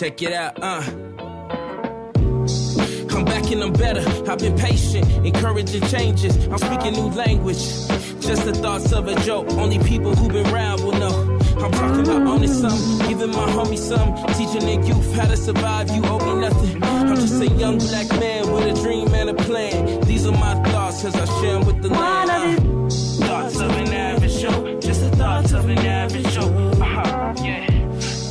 Check it out, uh. I'm back and I'm better. I've been patient, encouraging changes. I'm speaking new language. Just the thoughts of a joke. Only people who've been around will know. I'm talking about owning some, giving my homie some, teaching the youth how to survive. You owe me nothing. Just a young black man with a dream and a plan. These are my thoughts as I share 'em with the land. Uh, thoughts of an average Joe, just the thoughts of an average Joe. Uh-huh, yeah.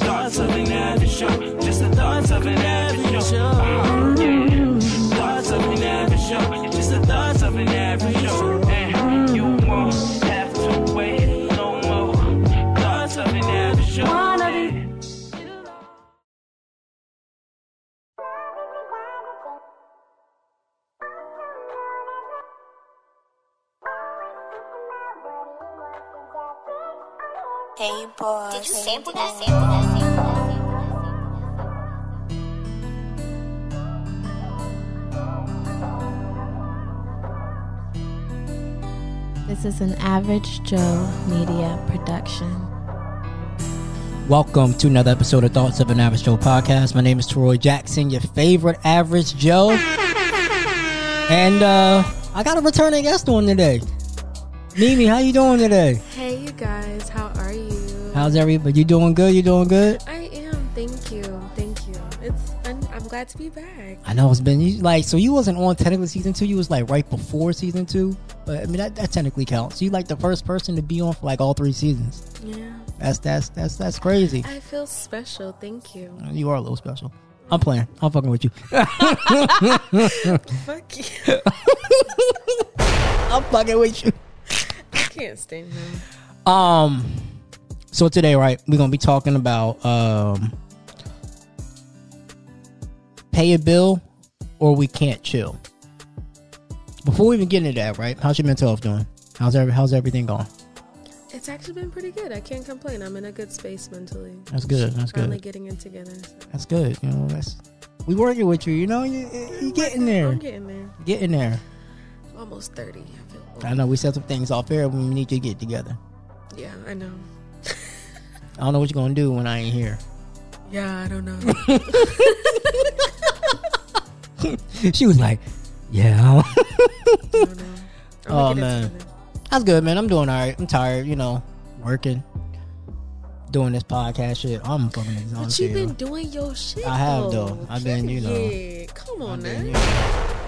Thoughts of an average Joe, just the thoughts of an average Joe. Uh-huh, yeah. Thoughts of an average Joe, boy, did you sample that? Sample that? This is an Average Joe Media production. Welcome to another episode of Thoughts of an Average Joe podcast. My name is Troy Jackson, your favorite average Joe. And uh I got a returning guest on today. Mimi, how you doing today? Hey, you guys, how are you? How's everybody? You doing good? You doing good? I am. Thank you. Thank you. It's. I'm, I'm glad to be back. I know it's been you, like so you wasn't on technically season two, you was like right before season two. But I mean that, that technically counts. You like the first person to be on for like all three seasons. Yeah. That's that's that's that's crazy. I feel special. Thank you. You are a little special. I'm playing. I'm fucking with you. Fuck you. I'm fucking with you. I can't stand him. Um, so today, right, we're gonna be talking about um, pay a bill or we can't chill. Before we even get into that, right? How's your mental health doing? How's every, how's everything going? It's actually been pretty good. I can't complain. I'm in a good space mentally. That's good. That's good. Finally good. getting it together. so. That's good. You know, that's we working with you. You know, you you getting there, I'm getting there. getting there. Almost 30. I. I know we said some things off air when we need to get together. Yeah, I know. I don't know what you're gonna do when I ain't here. Yeah, I don't know. she was like, "Yeah." I don't know. Oh, gonna get it man. That's good, man. I'm doing all right. I'm tired, you know, working, doing this podcast shit. I'm fucking exhausted. But you've been doing your shit. I have, though. though. I've been, you know, Yeah, come on I've you know,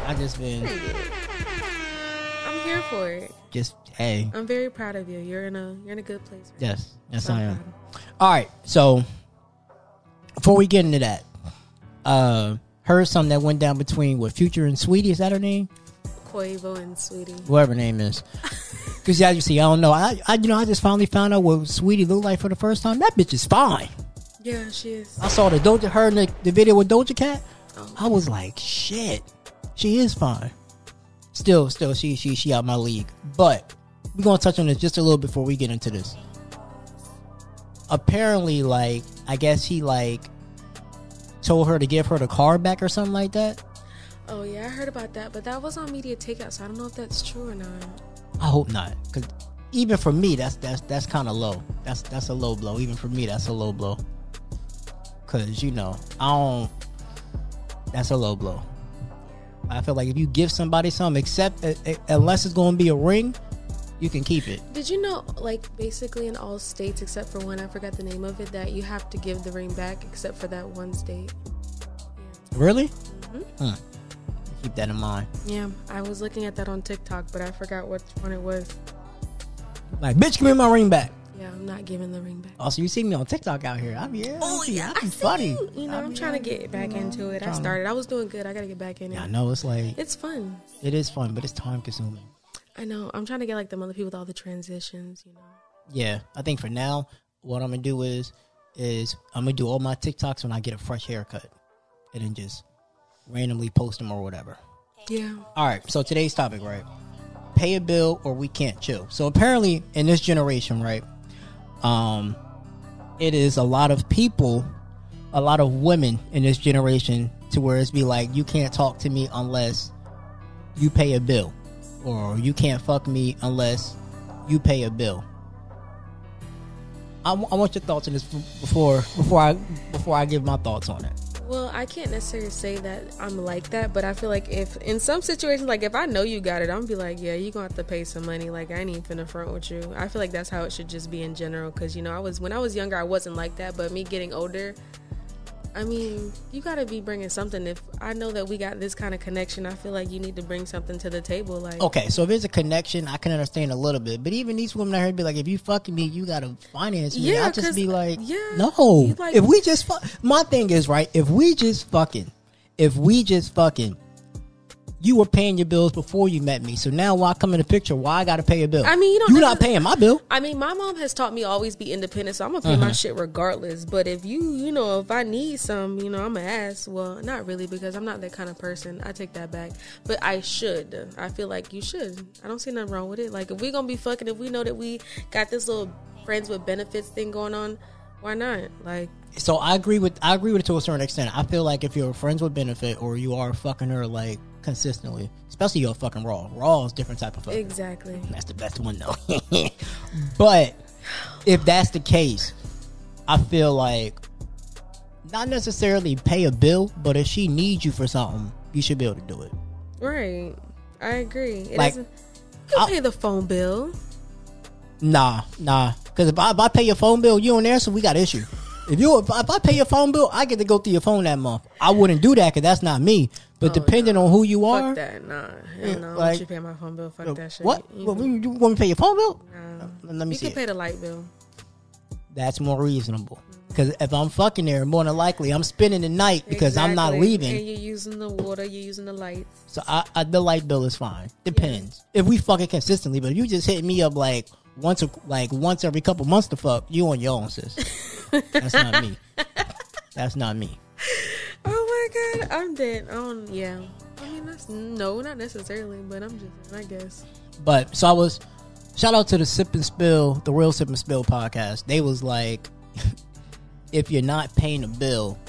I just been I'm here for it. just hey, I'm very proud of you. You're in a you're in a good place. Right yes, yes So I am. All right, so before we get into that, uh, heard something that went down between what Future and Saweetie. Is that her name? Quavo and Saweetie. Whoever her name is. Because as you see, I don't know. I, I, you know, I just finally found out what Saweetie looked like for the first time. That bitch is fine. Yeah, she is. I saw the Doja her in the, the video with Doja Cat. Oh. I was like, shit, she is fine. Still, still, she she she out my league. But we're gonna touch on this just a little before we get into this. Apparently, like I guess he like told her to give her the car back or something like that. Oh yeah, I heard about that, but that was on media takeout, so I don't know if that's true or not. I hope not, because even for me, that's that's that's kind of low. That's that's a low blow. Even for me, that's a low blow. Cause you know, I don't. That's a low blow. I feel like if you give somebody something, except uh, uh, unless it's going to be a ring, you can keep it. Did you know, like, basically in all states except for one, I forgot the name of it, that you have to give the ring back except for that one state? Really? Mhm. Hmm. Keep that in mind. Yeah, I was looking at that on TikTok, but I forgot which one it was. Like, bitch, give me my ring back. Yeah, I'm not giving the ring back. Also, you see me on TikTok out here. I'm yeah. Oh, yeah, I be I see funny. you. You know, I'm be- trying to get back you know, into it. I trying to- started. I was doing good. I gotta get back in it. Yeah, I know it's like It's fun. it is fun, but it's time consuming. I know. I'm trying to get like the other people with all the transitions. You know. Yeah, I think for now, what I'm gonna do is, is I'm gonna do all my TikToks when I get a fresh haircut, and then just randomly post them or whatever. Yeah. All right, so today's topic, right? Pay a bill or we can't chill. So apparently, in this generation, right, um, it is a lot of people, a lot of women in this generation to where it's be like you can't talk to me unless you pay a bill, or you can't fuck me unless you pay a bill. I, w- I want your thoughts on this before before I before I give my thoughts on it. Well, I can't necessarily say that I'm like that, but I feel like if in some situations, like if I know you got it, I'm gonna be like, yeah, you gonna have to pay some money. Like I ain't even finna front with you. I feel like that's how it should just be in general. Cause you know, I was when I was younger, I wasn't like that, but me getting older, I mean, you gotta be bringing something. If I know that we got this kind of connection, I feel like you need to bring something to the table. Like, Okay, so if there's a connection, I can understand a little bit. But even these women I heard be like, if you fucking me, you gotta finance me. Yeah, I just be like, yeah, no. like- if we just fuck, my thing is right. If we just fucking, if we just fucking, you were paying your bills before you met me. So now why come in the picture? Why I gotta pay a bill? I mean, you don't you necess- not paying my bill. I mean, my mom has taught me always be independent, so I'm gonna pay Uh-huh. my shit regardless. But if you, you know, if I need some, you know, I'm gonna ask. Well, not really because I'm not that kind of person. I take that back, but I should. I feel like you should. I don't see nothing wrong with it. Like if we gonna be fucking, if we know that we got this little friends with benefits thing going on, why not? Like, So I agree with I agree with it to a certain extent. I feel like if you're friends with benefit or you are fucking her like consistently, especially you're fucking raw. Raw is different type of fucking. exactly. That's the best one though. but if that's the case, I feel like not necessarily pay a bill, but if she needs you for something, you should be able to do it. Right. I agree. It Like. You I'll- pay the phone bill. Nah, nah. Because if I, if I pay your phone bill, you on there, so we got issue. If you if I, pay your phone bill, I get to go through your phone that month. I wouldn't do that because that's not me. But Oh, depending no. on who you are, Fuck that. Nah. Hell no. Like- you pay my phone bill. Fuck uh, that shit. what? You, What, you want me to pay your phone bill? nah. Uh, let me you see. can it. pay the light bill. That's more reasonable. Because if I'm fucking there, more than likely I'm spending the night because I'm not leaving. And you're using the water, you're using the lights. So I, I, the light bill is fine. Depends if we fucking consistently. But if you just hit me up like once, a, like once every couple months to fuck, you on your own, sis. That's not me. That's not me. Oh my god, I'm dead. Don't, yeah. I mean, that's no, not necessarily, but I'm just, I guess. But so I was. Shout out to the Sip and Spill, the Real Sip and Spill podcast. They was like, if you're not paying a bill,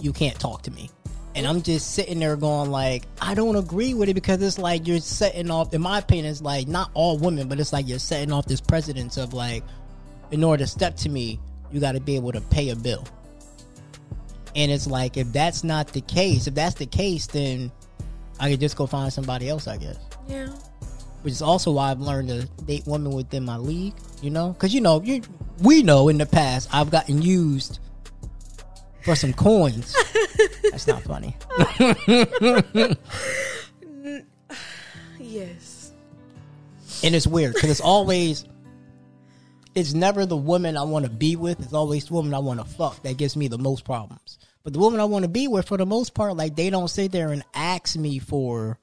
you can't talk to me. And I'm just sitting there going like, I don't agree with it because it's like you're setting off. In my opinion, it's like not all women, but it's like you're setting off this precedence of like, in order to step to me, you got to be able to pay a bill. And it's like if that's not the case, if that's the case, then I could just go find somebody else, I guess Yeah. which is also why I've learned to date women within my league. You know, because you know, you we know in the past I've gotten used for some coins. That's not funny. Yes. And it's weird because it's always, it's never the woman I want to be with. It's always the woman I want to fuck that gives me the most problems. But the woman I want to be with, for the most part, like they don't sit there and ask me for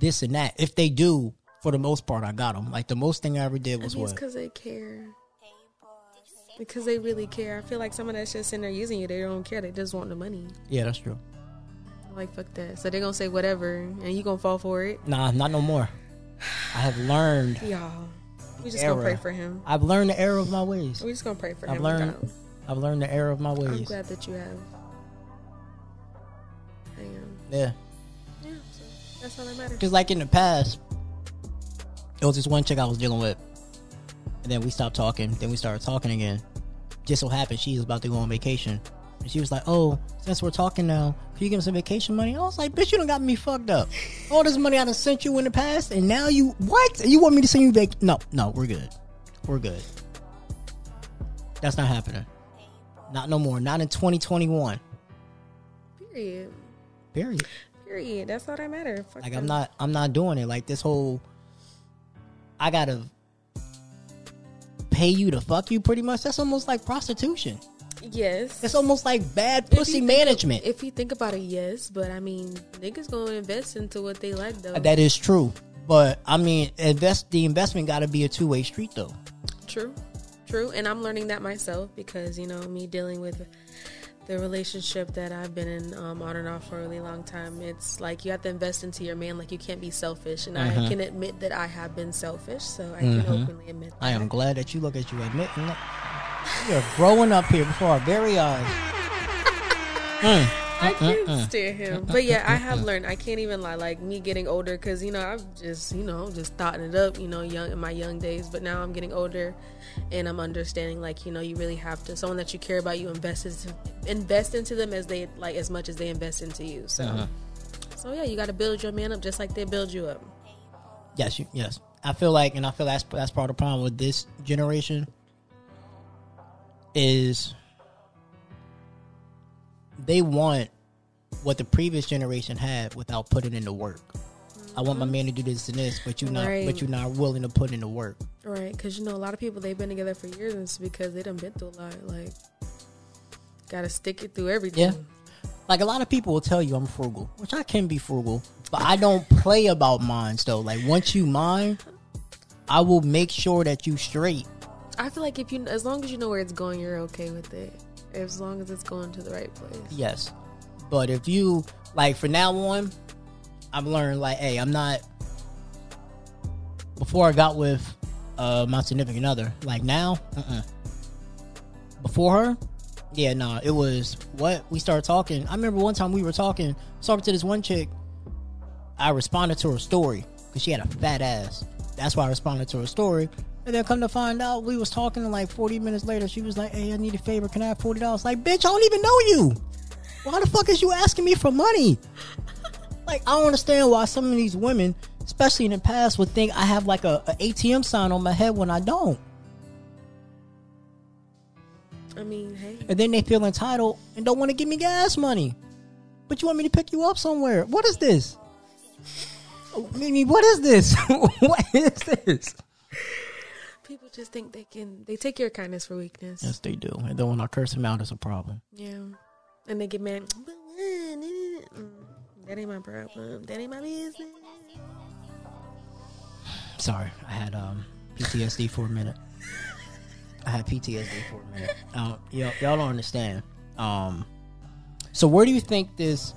this and that. If they do, for the most part, I got them. Like the most thing I ever did was think it's what? because they care. Because they really care. I feel like someone that's just in there using you, they don't care. They just want the money. Yeah, that's true. Like, fuck that. So they're going to say whatever, and you going to fall for it. Nah, not no more. I have learned. Y'all. We just going to pray for him. I've learned the error of my ways. we just going to pray for I've him. learned- God. I've learned the error of my ways. I'm glad that you have. I am. Yeah. Yeah, so that's all that matters. Because like in the past, it was this one chick I was dealing with, and then we stopped talking. Then we started talking again. Just so happened she was about to go on vacation, and she was like, "Oh, since we're talking now, can you give me some vacation money?" I was like, "Bitch, you done got me fucked up. All this money I done sent you in the past, and now you what? You want me to send you vac? No, no, we're good. We're good. That's not happening. Not no more. Not in 2021. Period. Period. Period. That's all that matters. Like them. I'm not I'm not doing it. Like this whole I gotta pay you to fuck you pretty much. That's almost like prostitution. Yes. It's almost like bad If pussy think- management. If you think about it, yes. But I mean, niggas gonna invest into what they like, though. that is true. But I mean invest the investment gotta be a two way street though. True, true, and I'm learning that myself because you know me dealing with the relationship that I've been in um, on and off for a really long time. It's like you have to invest into your man. Like you can't be selfish, and I mm-hmm. can admit that I have been selfish. So I can mm-hmm. openly admit. That. I am glad that you look at you admitting that. You're growing up here before our very eyes. Hmm. I uh, uh, can't uh. stand him. But yeah, I have learned. I can't even lie. Like me getting older, because you know I've just you know just thought it up. You know, young in my young days. But now I'm getting older, and I'm understanding. Like you know, you really have to someone that you care about. You invest into invest into them as they like as much as they invest into you. So. Uh-huh. So yeah, you got to build your man up just like they build you up. Yes, you, yes. I feel like, and I feel that's that's part of the problem with this generation is they want what the previous generation had without putting in the work. I want my mm-hmm. man to do this and this, but you're not, Right. but you're not willing to put in the work. Right, because you know a lot of people they've been together for years, and it's because they done been through a lot. Like, gotta stick it through everything. Yeah. Like a lot of people will tell you I'm frugal, which I can be frugal, but I don't play about mine though. Like once you mine, I will make sure that you straight. I feel like if you, as long as you know where it's going, you're okay with it. As long as it's going to the right place. Yes. But if you like for now on, I've learned like, hey, I'm not before I got with uh my significant other, like now, uh-uh. before her, yeah, no, it was what we started talking. I remember one time we were talking, talking to this one chick. I responded to her story because she had a fat ass. That's why I responded to her story. And then come to find out, we was talking and like 40 minutes later, she was like, "Hey, I need a favor. Can I have forty dollars?" Like, bitch, I don't even know you. Why the fuck is you asking me for money? Like, I don't understand why some of these women, especially in the past, would think I have like a, a ATM sign on my head when I don't. I mean, hey, and then they feel entitled and don't want to give me gas money. But you want me to pick you up somewhere? What is this? I mean, what is this? what is this? People just think they can. They take your kindness for weakness. Yes, they do. And then when I curse them out, it's a problem. Yeah, and they get mad. Mm, That ain't my problem. That ain't my business. Sorry, I had um PTSD for a minute. I had PTSD for a minute. Um, y'all, y'all don't understand. Um, so where do you think this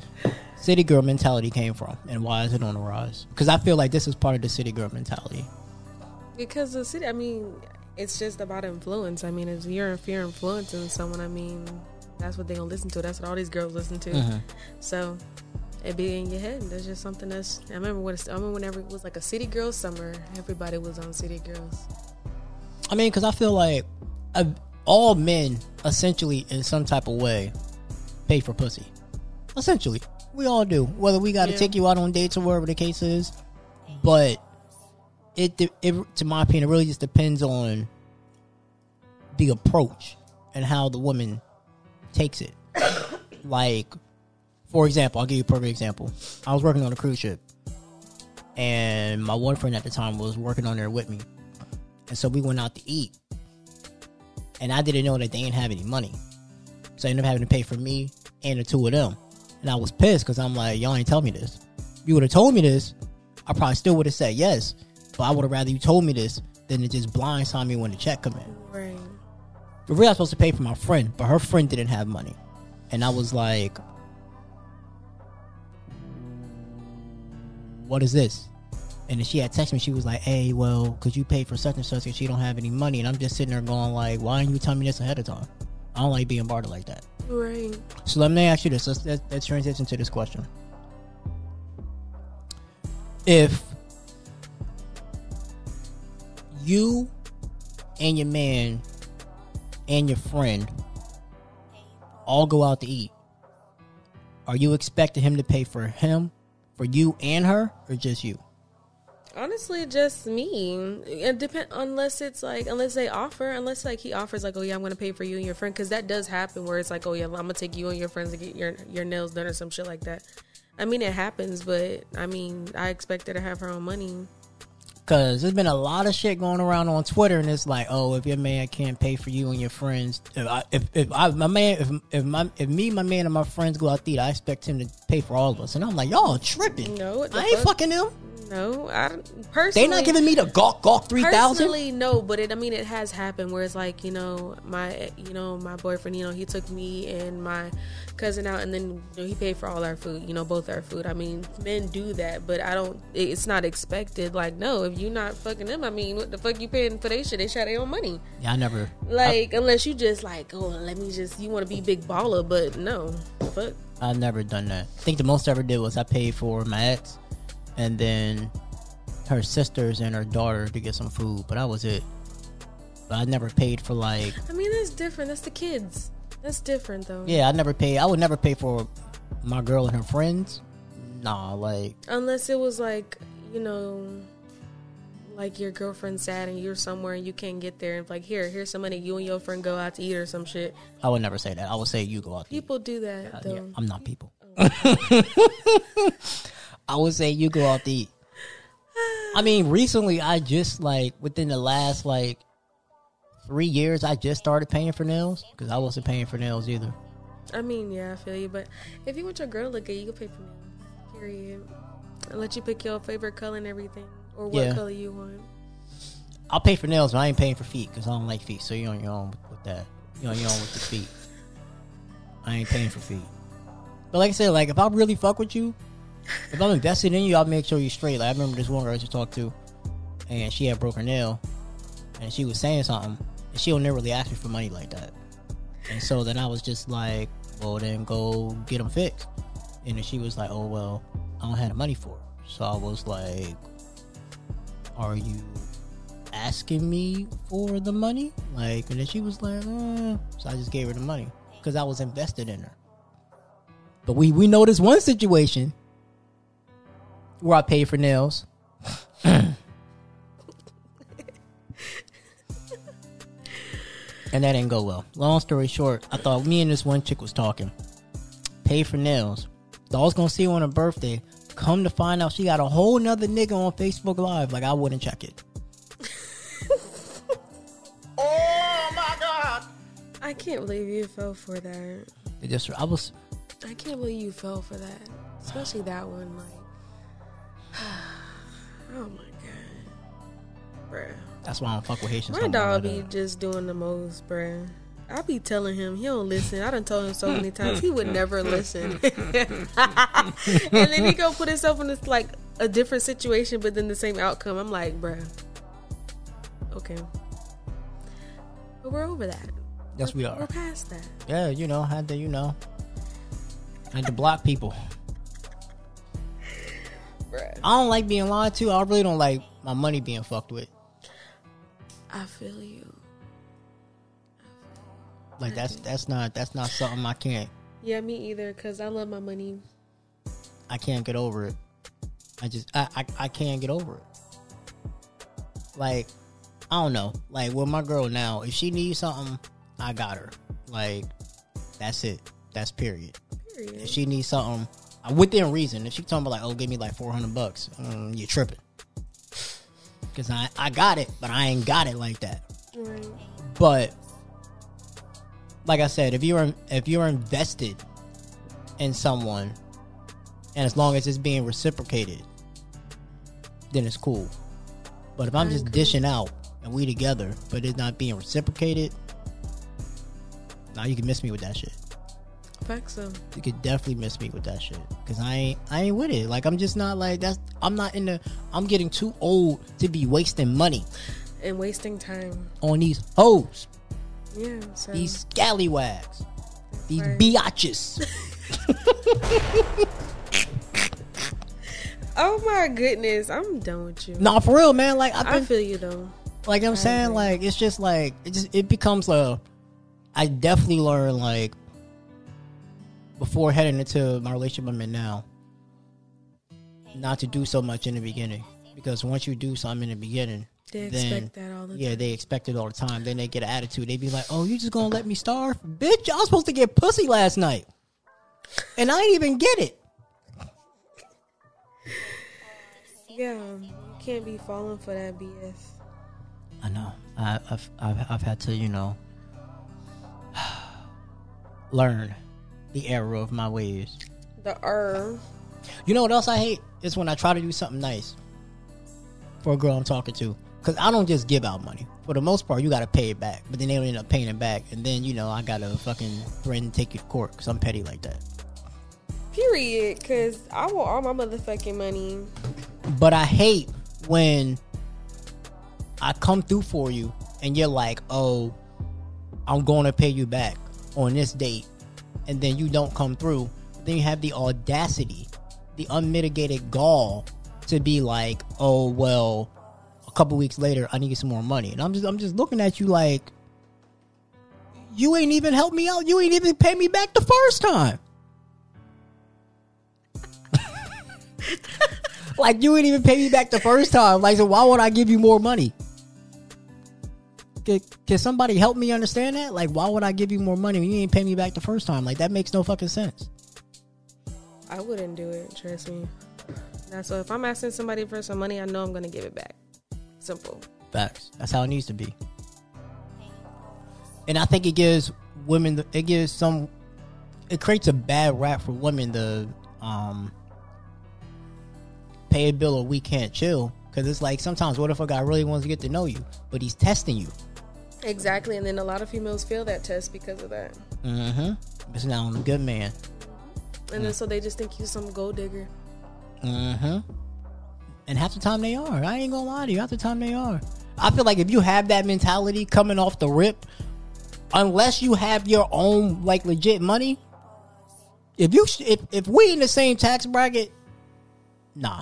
city girl mentality came from, and why is it on the rise? Because I feel like this is part of the city girl mentality. Because the city, I mean, it's just about influence. I mean, if you're if you're influencing someone, I mean, that's what they gonna listen to. That's what all these girls listen to. Mm-hmm. So it be in your head. That's just something that's. I remember when it's, I remember whenever it was like a city girls summer, everybody was on city girls. I mean, because I feel like uh, all men essentially, in some type of way, pay for pussy. Essentially, we all do. Whether we got to Yeah. take you out on dates or whatever the case is, but it, it, to my opinion, it really just depends on the approach and how the woman takes it. like, for example, I'll give you a perfect example. I was working on a cruise ship, and my boyfriend at the time was working on there with me. And so we went out to eat. And I didn't know that they didn't have any money. So I ended up having to pay for me and the two of them. And I was pissed because I'm like, y'all ain't tell me this. You would have told me this, I probably still would have said yes. But I would have rather you told me this than to just blindside me when the check come in. Right. But really, I was supposed to pay for my friend, but her friend didn't have money. And I was like, what is this? And then she had texted me. She was like, "Hey, well, could you pay for such and such?" And she don't have any money. And I'm just sitting there going, like, "Why didn't you tell me this ahead of time?" I don't like being bartered like that. Right. So let me ask you this. Let's, let's, let's transition to this question. If you and your man and your friend all go out to eat, are you expecting him to pay for him, for you and her, or just you? Honestly, just me. It depend unless it's like unless they offer, unless like he offers like, oh yeah, I'm gonna pay for you and your friend, because that does happen where it's like, oh yeah, I'm gonna take you and your friends to get your your nails done or some shit like that. I mean, it happens, but I mean, I expect her to have her own money. Cause there's been a lot of shit going around on Twitter, and it's like, oh, if your man can't pay for you and your friends, if I, if, if I, my man, if if my, if me, my man, and my friends go out to eat, I expect him to pay for all of us, and I'm like, y'all tripping. No, I ain't fuck? fucking them. No, I personally—they're not giving me the gawk gawk three thousand. Personally, no, but it. I mean, it has happened where it's like you know my you know my boyfriend. You know, he took me and my cousin out, and then you know, he paid for all our food. You know, both our food. I mean, men do that, but I don't. It's not expected. Like, no, if you're not fucking them, I mean, what the fuck you paying for their shit? They share their own money. Yeah, I never. Like, unless you just like, oh, let me just. You want to be big baller, but no. fuck? I've never done that. I think the most I ever did was I paid for my ex, and then her sisters and her daughter to get some food, but that was it. But I never paid for like I mean, that's different. That's the kids. That's different though. yeah, I never pay. I would never pay for my girl and her friends. Nah, like Unless it was like, you know, like your girlfriend's sad and you're somewhere and you can't get there and like, here, here's some money. You and your friend go out to eat or some shit. I would never say that. I would say you go out. to eat. People do that Uh, though. yeah, I'm not people. I would say you go out to eat. I mean, recently I just like within the last like three years, I just started paying for nails because I wasn't paying for nails either. I mean, yeah, I feel you. But if you want your girl to look good, you can pay for nails. Period. And let you pick your favorite color and everything, or what Yeah. color you want. I'll pay for nails, but I ain't paying for feet because I don't like feet. So you're on your own with, with that. You're on your own with the feet. I ain't paying for feet. But like I said, like if I really fuck with you, if I'm invested in you, I'll make sure you're straight. Like I remember this one girl I used to talk to, and she had broke her nail, and she was saying something, and she'll never really ask me for money like that. And so then I was just like, well, then go get them fixed. And then she was like, oh well, I don't have the money for it. So I was like, are you asking me for the money? Like, and then she was like, uh. so I just gave her the money because I was invested in her. But we we know this one situation where I paid for nails. and that didn't go well. Long story short, I thought me and this one chick was talking. Pay for nails. Thought I was gonna see her on her birthday. Come to find out she got a whole nother nigga on Facebook Live. Like I wouldn't check it. Oh my god. I can't believe you fell for that. It just I was I can't believe you fell for that, especially that one. Like, bruh. that's why I don't fuck with Haitians. My no dog be just doing the most, bruh. I be telling him he don't listen. I done told him so many times he would never listen, and then he go put himself in this like a different situation, but then the same outcome. I'm like, bruh, okay, but we're over that. Yes, we are. We're past that. Yeah, you know, had to, you know, had to block people. Bruh. I don't like being lied to. I really don't like my money being fucked with. I feel you. Like that's that's not that's not something I can't Yeah, me either. Cause I love my money. I can't get over it. I just I I, I can't get over it. Like I don't know. Like with my girl now, if she needs something, I got her. Like that's it. That's period. period. If she needs something within reason, if she talking about like, oh, give me like four hundred bucks, mm, you're tripping. Cause I I got it, but I ain't got it like that. Right. But like I said, if you're if you're invested in someone, and as long as it's being reciprocated, then it's cool. But if I'm just dishing out and we together, but it's not being reciprocated, now you can miss me with that shit. Fuck so. You could definitely miss me with that shit because I ain't I ain't with it. Like I'm just not like that's. I'm not in the. I'm getting too old to be wasting money And wasting time. on these hoes, Yeah. So these scallywags, these right. biatches. Oh my goodness, I'm done with you. nah, for real, man. Like I've I feel you though. like I'm saying, agree. like it's just like it just it becomes a. I definitely learned like before heading into my relationship I'm in now, not to do so much in the beginning because once you do something in the beginning, They then expect that all the yeah, time. they expect it all the time. Then they get an attitude. They be like, "Oh, you just gonna let me starve, bitch? I was supposed to get pussy last night, and I didn't even get it." Yeah, you can't be falling for that BS. I know. I, I've, I've I've had to, you know, learn the error of my ways. The er. You know what else I hate is when I try to do something nice for a girl I'm talking to. Cause I don't just give out money. For the most part, you gotta pay it back. But then they don't end up paying it back, and then you know I gotta fucking threaten to take you to court because I'm petty like that. Period. Cause I want all my motherfucking money. But I hate when I come through for you and you're like, "Oh, I'm going to pay you back on this date," and then you don't come through, then you have the audacity, the unmitigated gall to be like, "Oh well, a couple weeks later, I need some more money," and I'm just I'm just looking at you like, you ain't even helped me out. You ain't even pay me back the first time. like you ain't even pay me back the first time. Like, so why would I give you more money? Can, can somebody help me understand that? Like, why would I give you more money when you ain't pay me back the first time? Like, that makes no fucking sense. I wouldn't do it. Trust me. That's so. If I'm asking somebody for some money, I know I'm gonna give it back. Simple. Facts. That's how it needs to be. And I think it gives women, the, it gives some, it creates a bad rap for women to um, pay a bill or we can't chill. Because it's like sometimes, what if a guy really wants to get to know you, but he's testing you? Exactly. And then a lot of females fail that test because of that. Mm-hmm. It's now I'm a good man. And then so they just think you're some gold digger. Mm-hmm. And half the time they are. I ain't gonna lie to you. Half the time they are. I feel like if you have that mentality coming off the rip, unless you have your own like legit money, if you if if we in the same tax bracket, nah.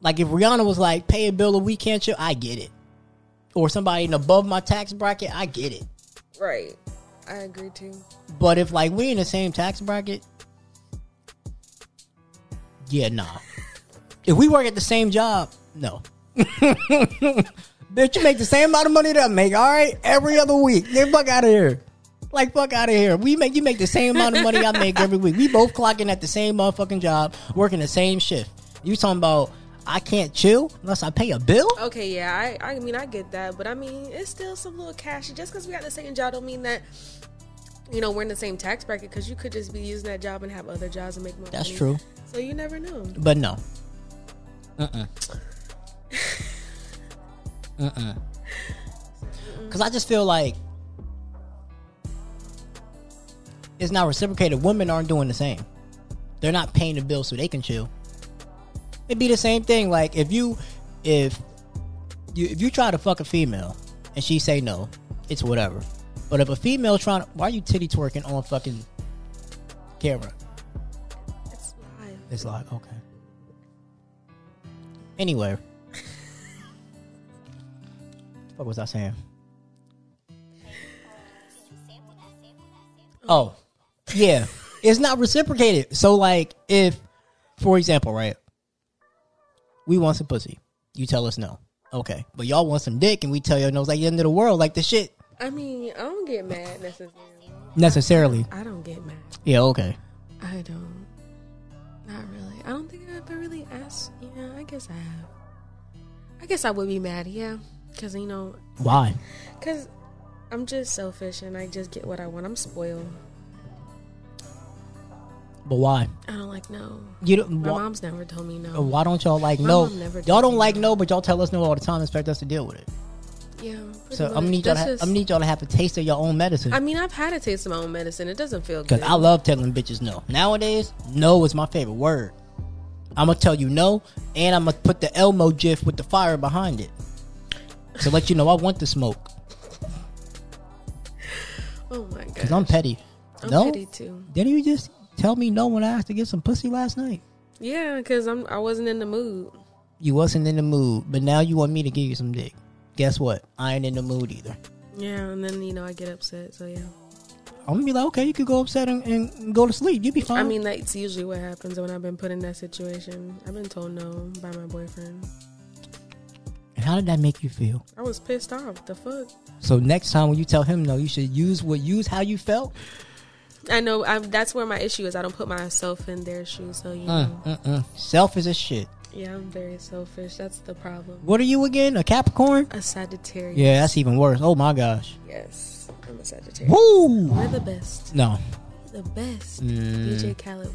Like if Rihanna was like pay a bill a week can't you? I get it. Or somebody in above my tax bracket, I get it. Right. I agree too. But if like we in the same tax bracket, yeah, nah. If we work at the same job, no. Bitch, you make the same amount of money that I make, all right? Every other week. Get fuck out of here. Like fuck out of here. We make you make the same amount of money I make every week. We both clocking at the same motherfucking job, working the same shift. You talking about I can't chill unless I pay a bill? Okay, yeah, I, I mean I get that, but I mean it's still some little cash. Just because we got the same job don't mean that you know we're in the same tax bracket. Because you could just be using that job and have other jobs and make more. That's money. true. So you never know. But no. Uh-uh. Uh-uh. Cause I just feel like it's not reciprocated. Women aren't doing the same. They're not paying the bill so they can chill. It'd be the same thing. Like if you if you if you try to fuck a female and she say no, it's whatever. But if a female trying to why are you titty twerking on fucking camera? It's live. It's like, okay. Anyway. what was I saying? Oh. Yeah. It's not reciprocated. So like if for example, right? We want some pussy. You tell us no. Okay. But y'all want some dick and we tell you no, it's like the end of the world, like the shit. I mean, I don't get mad necessarily. Necessarily. I don't get mad. Yeah, okay. I don't. Not really. I don't think I've ever really asked. Yeah, I guess I have. I guess I would be mad, yeah. Because, you know, Why? because I'm just selfish and I just get what I want. I'm spoiled. But why? I don't like no. You don't My why, mom's never told me no. Oh, why don't y'all like My no? mom never Y'all told don't me like no. no, but y'all tell us no all the time. and Expect us to deal with it. Yeah. pretty So I'm gonna need y'all. To That's ha- just- I'm gonna need y'all to have a taste of your own medicine. I mean, I've had a taste of my own medicine. It doesn't feel good. Cause. I love telling bitches no. Nowadays, no is my favorite word. I'm gonna tell you no, and I'm gonna put the Elmo gif with the fire behind it to let you know I want the smoke. oh my god. Cause I'm petty. I'm no, petty too. didn't you just tell me no when I asked to get some pussy last night? Yeah, because I'm. I wasn't in the mood. You wasn't in the mood, but now you want me to give you some dick. Guess what? I ain't in the mood either. Yeah, and then you know I get upset. So yeah. I'm gonna be like, okay, you could go upset and, and go to sleep. You'd be fine. I mean, that's usually what happens when I've been put in that situation. I've been told no by my boyfriend. and how did that make you feel? I was pissed off. The fuck. So next time when you tell him no, you should use what use how you felt. I know. I'm, that's where my issue is. I don't put myself in their shoes. So you know. Mm, mm, mm. Selfish as shit. Yeah, I'm very selfish. That's the problem. What are you again? A Capricorn? A Sagittarius. Yeah, that's even worse. Oh my gosh. Yes, I'm a Sagittarius. Woo! We're the best. No. The best. Mm. DJ Khaled.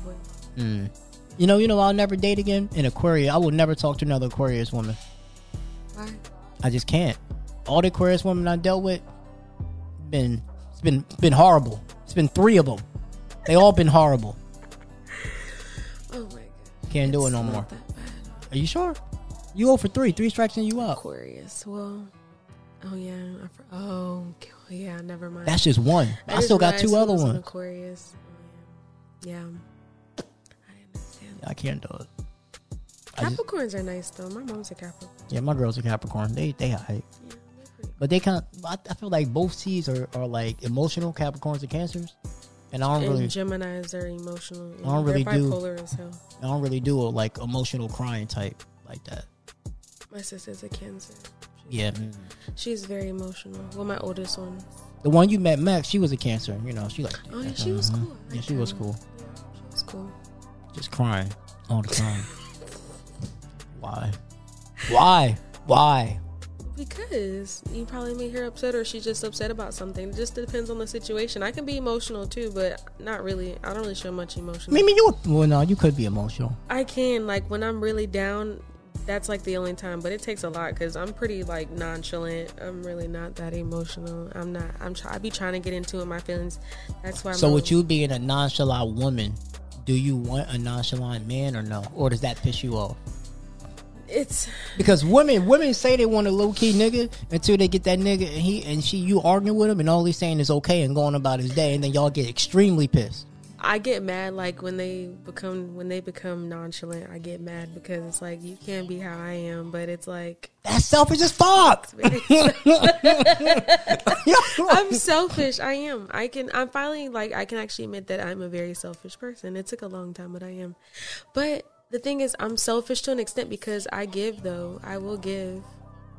Mm. You know, you know, I'll never date again. An Aquarius. I will never talk to another Aquarius woman. Why? I just can't. All the Aquarius women I dealt with, been it's been been horrible. It's been three of them. They all been horrible. Oh my god. Can't do it no more. Are you sure? You go for three. Three strikes and you out. Aquarius. Well, Oh yeah. I oh yeah. Never mind. That's just one. I, just still got two other ones. Aquarius. Oh, yeah. I understand. I can't do it. I just, Capricorns are nice though. My mom's a Capricorn. yeah, my girls are Capricorn. They they high. Yeah. But they kind of, I, I feel like both C's are, are like emotional Capricorns and Cancers, and I don't really, And Gemini's are emotional. I don't really they're do. bipolar as hell. I don't really do a like emotional crying type like that. My sister's a Cancer. Yeah, mm. She's very emotional. Well, my oldest one. the one you met, Max, she was a Cancer. You know, she like, Oh yeah, she was Mhm. cool. Yeah, she was cool. Yeah, she was cool. Just crying all the time. Why? Why? Why? Because you probably made her upset, or she's just upset about something. It just depends on the situation. I can be emotional too, but not really. I don't really show much emotion. Maybe you. Well, no, you could be emotional. I can like when I'm really down. That's like the only time, but it takes a lot because I'm pretty like nonchalant. I'm really not that emotional. I'm not. I'm. Try, I be trying to get into it, my feelings. That's why. So, my- with you being a nonchalant woman, do you want a nonchalant man or no, or does that piss you off? It's Because women, women say they want a low key nigga until they get that nigga and he and she, you arguing with him, and all he's saying is okay and going about his day, and then y'all get extremely pissed. I get mad like when they become when they become nonchalant. I get mad because it's like you can't be how I am, but it's like That's selfish as fuck. I'm selfish. I am. I can. I'm finally like I can actually admit that I'm a very selfish person. It took a long time, but I am. But the thing is, I'm selfish to an extent because I give. Though I will give,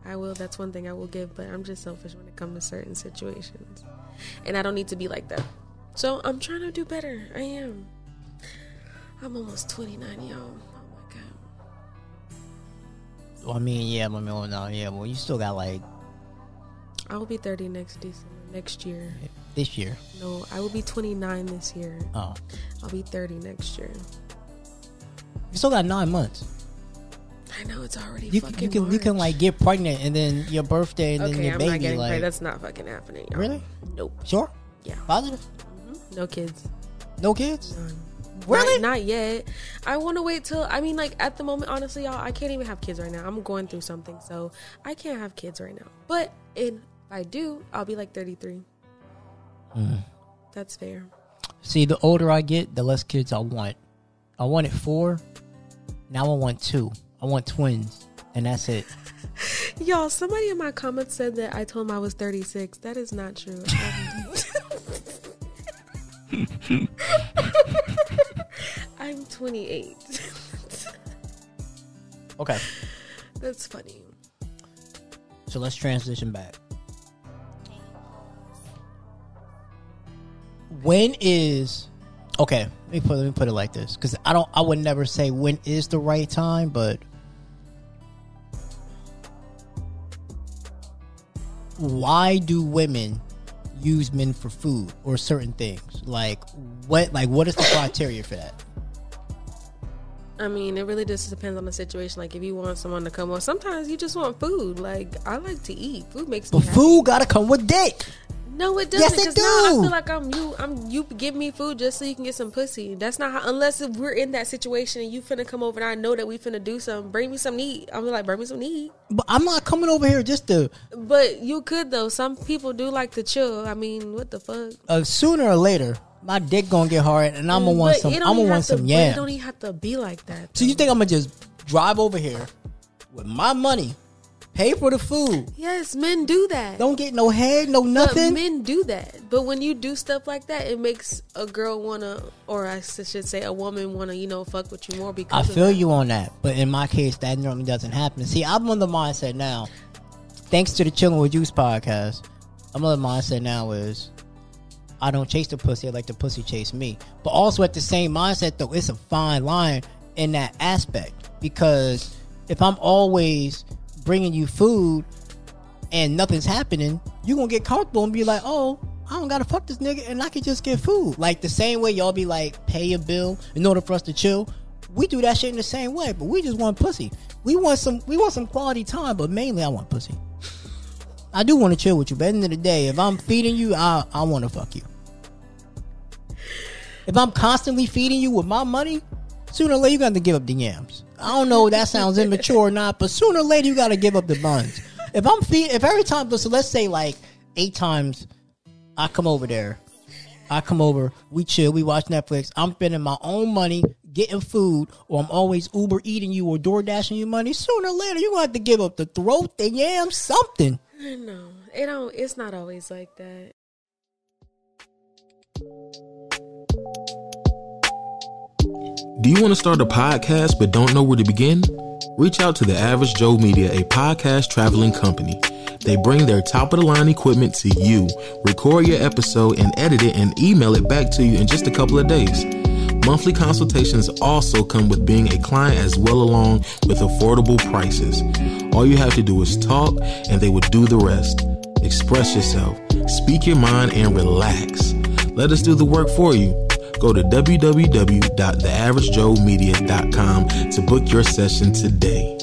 I will. That's one thing I will give. But I'm just selfish when it comes to certain situations, and I don't need to be like that. So I'm trying to do better. I am. I'm almost 29, yo. Oh my god. Well, I mean, yeah, I mean, well, no, yeah, well, you still got like I will be 30 next December. Next year. this year. No, I will be 29 this year. Oh, I'll be 30 next year. You still got nine months. I know it's already You, fucking you can you can like get pregnant and then your birthday and then your I'm baby not getting like pregnant. That's not fucking happening. y'all. really Nope. sure Yeah. positive No kids. no kids None. really Not, not yet. I want to wait till. I mean, like at the moment, honestly, y'all, I can't even have kids right now. I'm going through something, so I can't have kids right now. But in, if I do, I'll be like 33. Mm-hmm. That's fair. See, the older I get, the less kids I want. I wanted four. Now I want two. I want twins, and that's it. Y'all, somebody in my comments said that I told him I was 36. That is not true. I'm 28. Okay, That's funny. so let's transition back. When is okay? Let me put let me put it like this because I don't. I would never say when is the right time, but why do women use men for food or certain things? Like what? Like what is the criteria for that? I mean, it really just depends on the situation. Like, if you want someone to come on, sometimes you just want food. Like, I like to eat. Food makes me But happy. food gotta come with dick. No, it doesn't. Yes, it 'cause now I feel like I'm you. I'm you. Give me food just so you can get some pussy. That's not how. Unless if we're in that situation and you finna come over and I know that we finna do something. Bring me some eat. I'm like, bring me some eat. But I'm not coming over here just to. But you could though. Some people do like to chill. I mean, what the fuck? Uh, sooner or later, my dick gonna get hard, and I'm gonna want some. I'm gonna want some but It don't even have to be like that. So you think I'm gonna just drive over here with my money, pay for the food, Yes, men do that. don't get no head, no But nothing? men do that. But when you do stuff like that, it makes a girl wanna, or I should say, a woman wanna, you know, fuck with you more I because of feel you on that, but in my case, that normally doesn't happen. See, I'm on the mindset now. Thanks to the Chilling with Juice podcast, I'm on the mindset now is I don't chase the pussy. I let the pussy chase me. But also at the same mindset, though, it's a fine line in that aspect because if I'm always bringing you food and nothing's happening, you're gonna get comfortable and be like, oh. I don't gotta fuck this nigga and I can just get food. Like the same way y'all be like, pay a bill in order for us to chill. We do that shit in the same way, but we just want pussy. We want some we want some quality time, but mainly I want pussy. I do want to chill with you, but at the end of the day, if I'm feeding you, I I want to fuck you. If I'm constantly feeding you with my money, sooner or later you got to give up the yams. I don't know if that sounds immature or not, but sooner or later you got to give up the buns. If I'm feed, if every time, so let's say like eight times, I come over there, I come over, we chill, we watch Netflix. I'm spending my own money getting food, or I'm always Uber eating you or Door dashing you money. Sooner or later, you gonna have to give up the throat, the yam, something. No, it don't. It's not always like that. Do you want to start a podcast but don't know where to begin? Reach out to the Average Joe Media, a podcast traveling company. They bring their top of the line equipment to you, record your episode, and edit it and email it back to you in just a couple of days. Monthly consultations also come with being a client as well along with affordable prices. All you have to do is talk and they will do the rest. Express yourself, speak your mind, and relax. Let us do the work for you. Go to www.theaveragejoemedia.com to book your session today.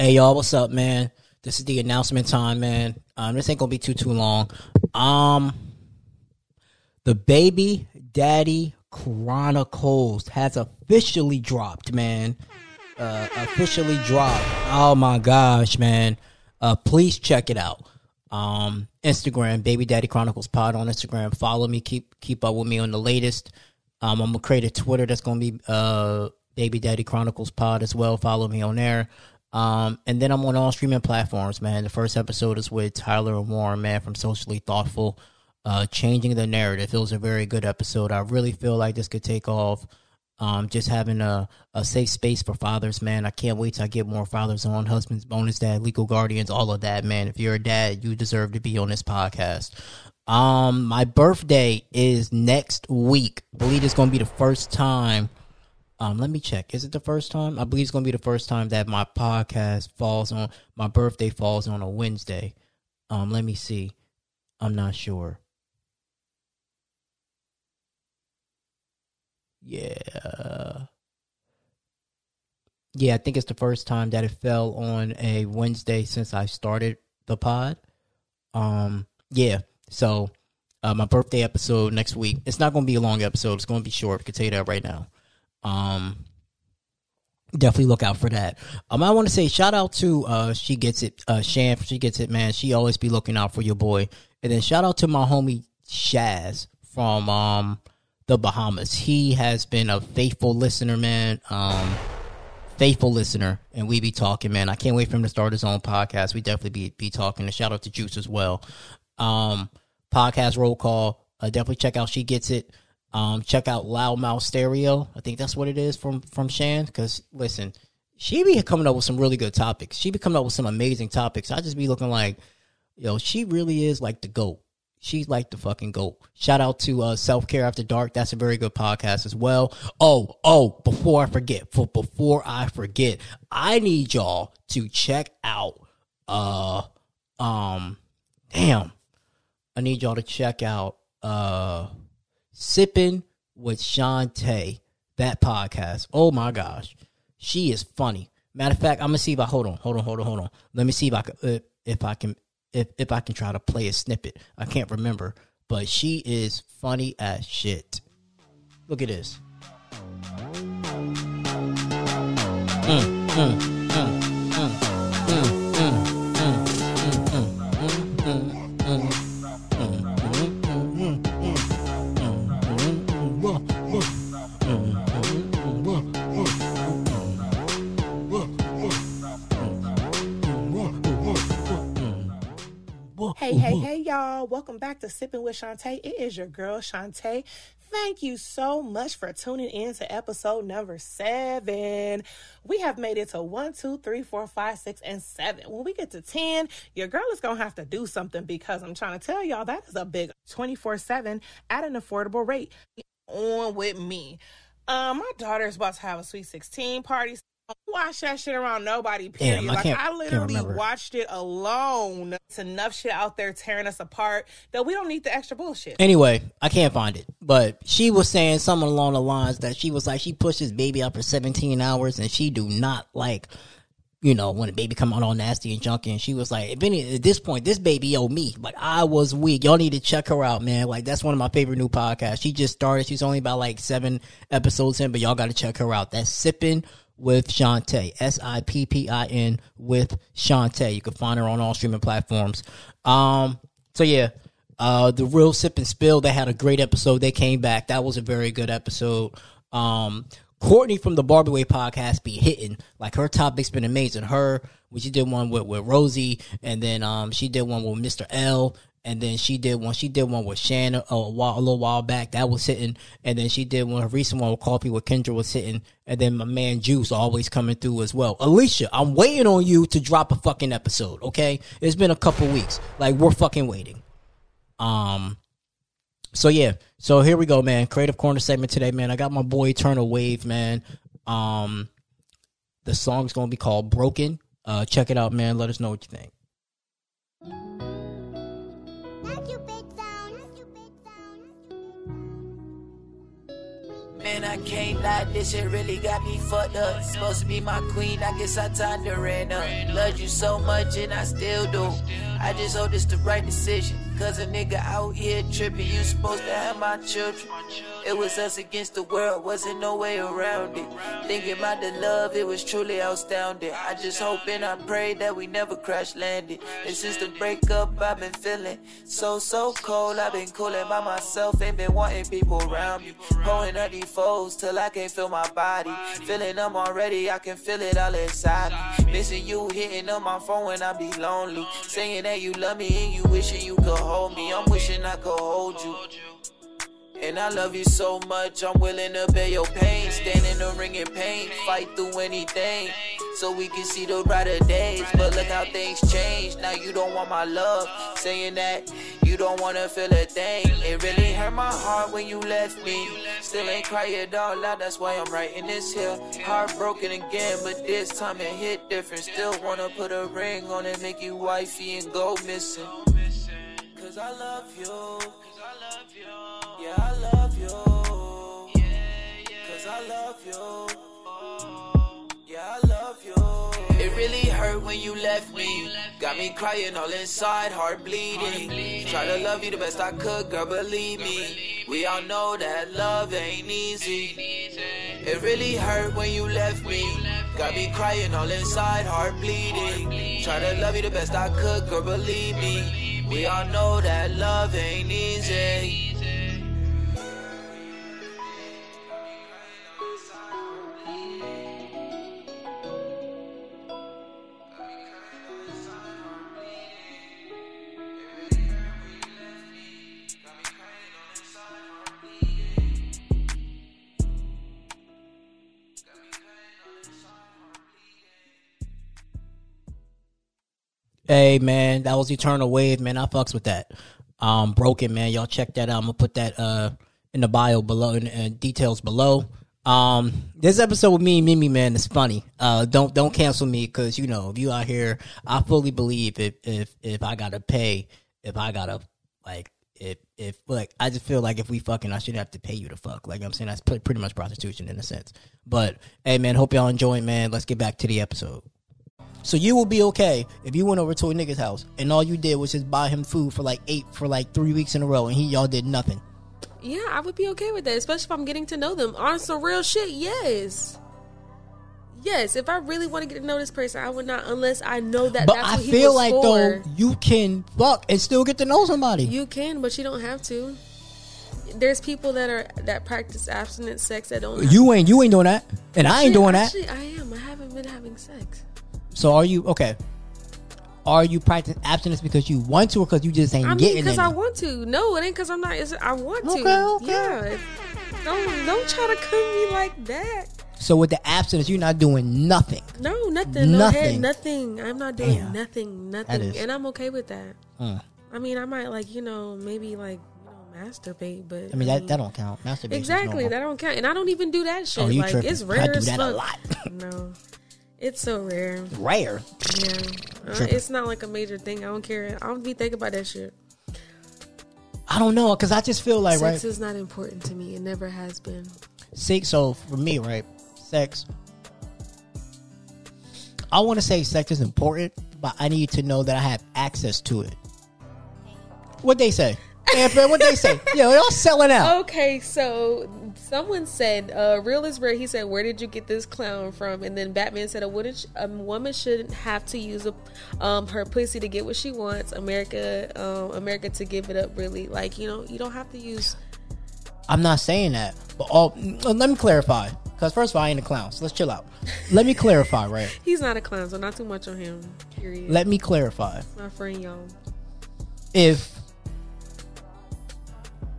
Hey y'all, what's up, man? This is the announcement time, man. Um, this ain't gonna be too too long. Um, the Baby Daddy Chronicles has officially dropped, man. Uh, officially dropped. Oh my gosh, man. Uh, please check it out. Um, Instagram, Baby Daddy Chronicles Pod on Instagram. Follow me. Keep keep up with me on the latest. Um, I'm gonna create a Twitter that's gonna be uh Baby Daddy Chronicles Pod as well. Follow me on there. Um, and then I'm on all streaming platforms, man. The first episode is with Tyler and Warren, man, from Socially Thoughtful. Uh, changing the narrative. It was a very good episode. I really feel like this could take off. Um, just having a, a safe space for fathers, man. I can't wait I get more fathers on, husbands, bonus dad, legal guardians, all of that, man. If you're a dad, you deserve to be on this podcast. Um, my birthday is next week. I believe it's gonna be the first time um, let me check. Is it the first time? I believe it's gonna be the first time that my podcast falls on my birthday falls on a Wednesday. Um, let me see. I'm not sure. Yeah. Yeah, I think it's the first time that it fell on a Wednesday since I started the pod. Um, yeah. So, uh, my birthday episode next week. It's not going to be a long episode. It's going to be short. I can tell you that right now. Um, definitely look out for that. Um, I want to say shout out to uh, she gets it, uh, Shan, she gets it, man. She always be looking out for your boy. And then shout out to my homie Shaz from um the Bahamas. He has been a faithful listener, man. Um, faithful listener, and we be talking, man. I can't wait for him to start his own podcast. We definitely be be talking. And shout out to Juice as well. Um, podcast roll call. Uh, definitely check out she gets it. Um, check out Loudmouth Stereo. I think that's what it is from from Shan. Because listen, she be coming up with some really good topics. She be coming up with some amazing topics. I just be looking like, yo, she really is like the goat. She's like the fucking goat. Shout out to uh, Self Care After Dark. That's a very good podcast as well. Oh, oh, before I forget, for before I forget, I need y'all to check out. Uh, um, damn, I need y'all to check out. Uh Sipping with Shantae, that podcast. Oh my gosh, she is funny. Matter of fact, I'm gonna see if I hold on, hold on, hold on, hold on. Let me see if I can, uh, if I can, if if I can try to play a snippet. I can't remember, but she is funny as shit. Look at this. Mm, mm, y'all. Welcome back to Sipping with Shantae. It is your girl, Shantae. Thank you so much for tuning in to episode number seven. We have made it to one, two, three, four, five, six, and seven. When we get to 10, your girl is going to have to do something because I'm trying to tell y'all that is a big 24 7 at an affordable rate. On with me. Um, my daughter is about to have a sweet 16 party. Watch that shit around nobody. Period. Damn, I like I literally watched it alone. It's enough shit out there tearing us apart that we don't need the extra bullshit. Anyway, I can't find it, but she was saying something along the lines that she was like she pushed this baby out for 17 hours and she do not like, you know, when the baby come out all nasty and junky. And she was like, if any at this point, this baby owe me. Like I was weak. Y'all need to check her out, man. Like that's one of my favorite new podcasts. She just started. She's only about like seven episodes in, but y'all got to check her out. That's sipping with Shantae. S I P P I N with Shantae. You can find her on all streaming platforms. Um, so yeah, uh, the real sip and spill. They had a great episode. They came back. That was a very good episode. Um, Courtney from the Barbie Way podcast be hitting like her topic's been amazing. Her, when she did one with with Rosie, and then um she did one with Mr. L. And then she did one. She did one with Shannon a, while, a little while back. That was hitting. And then she did one. Her recent one with Coffee with Kendra was hitting. And then my man Juice always coming through as well. Alicia, I'm waiting on you to drop a fucking episode. Okay, it's been a couple weeks. Like we're fucking waiting. Um. So yeah, so here we go, man. Creative corner segment today, man. I got my boy Eternal Wave, man. Um, the song's gonna be called Broken. Uh, check it out, man. Let us know what you think. Man, I can't lie, this shit really got me fucked up. Supposed to be my queen, I guess I time to ran up. Loved you so much and I still do. I just hope this the right decision. Cause a nigga out here tripping, you supposed to have my children. It was us against the world, wasn't no way around it. Thinking about the love, it was truly astounding. I just hope and I pray that we never crash landed. And since the breakup, I've been feeling so, so cold. I've been cooling by myself, ain't been wanting people around me. Pulling up these foes till I can't feel my body. Feeling them already, I can feel it all inside me. Missing you, hitting on my phone when I be lonely. Saying that you love me and you wishing you could hold me. I'm wishing I could hold you. And I love you so much, I'm willing to bear your pain. Stand in the ring in pain, fight through anything. So we can see the brighter days. But look how things change. Now you don't want my love. Saying that you don't wanna feel a thing. It really hurt my heart when you left me. Still ain't cry it all out, that's why I'm writing this here. Heartbroken again, but this time it hit different. Still wanna put a ring on it, make you wifey and go missing. Cause I love you. Yeah, I love you. Cause I love you. Yeah, I love you. It really hurt when you left me. Got me crying all inside, heart bleeding. Try to love you the best I could, girl, believe me. We all know that love ain't easy. It really hurt when you left me. Got me crying all inside, heart bleeding. Try to love you the best I could, girl, believe me. We all know that love ain't easy. Hey man, that was Eternal Wave, man. I fucks with that. Um, broken man, y'all check that out. I'm gonna put that uh in the bio below in details below. Um, this episode with me and Mimi, man, is funny. Uh, don't don't cancel me because you know if you out here, I fully believe if if if I gotta pay, if I gotta like if if like I just feel like if we fucking, I shouldn't have to pay you to fuck. Like I'm saying, that's pretty much prostitution in a sense. But hey, man, hope y'all enjoying, man. Let's get back to the episode. So you will be okay if you went over to a nigga's house and all you did was just buy him food for like eight for like three weeks in a row and he y'all did nothing. Yeah, I would be okay with that, especially if I'm getting to know them. On some real shit, yes. Yes, if I really want to get to know this person, I would not unless I know that But I feel like for. though you can fuck and still get to know somebody. You can, but you don't have to. There's people that are that practice abstinent sex that don't. You ain't you ain't doing that, and I ain't doing that. Actually, I am. I haven't been having sex. So are you okay? Are you practicing abstinence because you want to, or because you just ain't getting it? I mean, getting because? I want to. No, it ain't because I'm not. It's, I want to. Okay, okay. Yeah. Don't don't try to come me like that. so with the abstinence, you're not doing nothing. No, nothing. Nothing. head, nothing. I'm not doing Damn. nothing. Nothing. And I'm okay with that. Mm. I mean, I might like you know maybe like you know masturbate, but I mean that that don't count. Masturbate exactly that don't count. And I don't even do that shit. Oh, like tripping. it's I rare do as that a fuck. lot. no, It's so rare. Rare. Yeah, uh, it's not like a major thing. I don't care. I don't be thinking about that shit. I don't know because I just feel like Sex right. is not important to me. It never has been. sex so for me right sex i want to say sex is important but i need to know that i have access to it what they say yeah, what they say yo y'all selling out Okay, so someone said, uh, "Real is rare." He said, "Where did you get this clown from?" And then Batman said, "A woman, sh- a woman shouldn't have to use a, um, her pussy to get what she wants. America, um, America to give it up. Really, like you know, you don't have to use." i'm not saying that but all let me clarify because first of all i ain't a clown so let's chill out let me clarify right He's not a clown, so not too much on him. Period. let me clarify My friend, y'all. if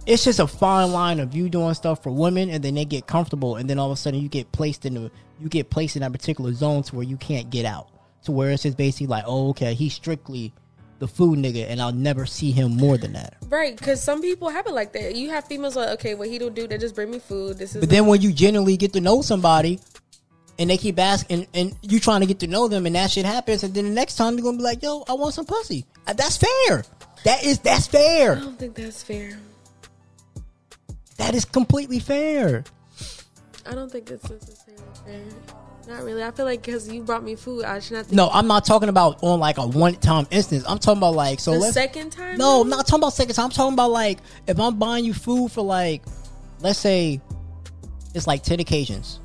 it's just a fine line of you doing stuff for women and then they get comfortable and then all of a sudden you get placed in a, you get placed in that particular zone to where you can't get out to where it's just basically like oh okay he's strictly the food nigga and i'll never see him more than that Right, because some people have it like that. You have females like, okay, what he don't do, they just bring me food. This is but then when you genuinely get to know somebody and they keep asking and you trying to get to know them and that shit happens and then the next time you're gonna be like yo i want some pussy that's fair that is that's fair. I don't think that's fair. That is completely fair I don't think it's necessarily fair. Not really. I feel like because you brought me food, I should not. Think No, I'm not talking about on like a one time instance. I'm talking about like so the second time. No, I'm not talking about second time. I'm talking about like if I'm buying you food for like let's say it's like ten occasions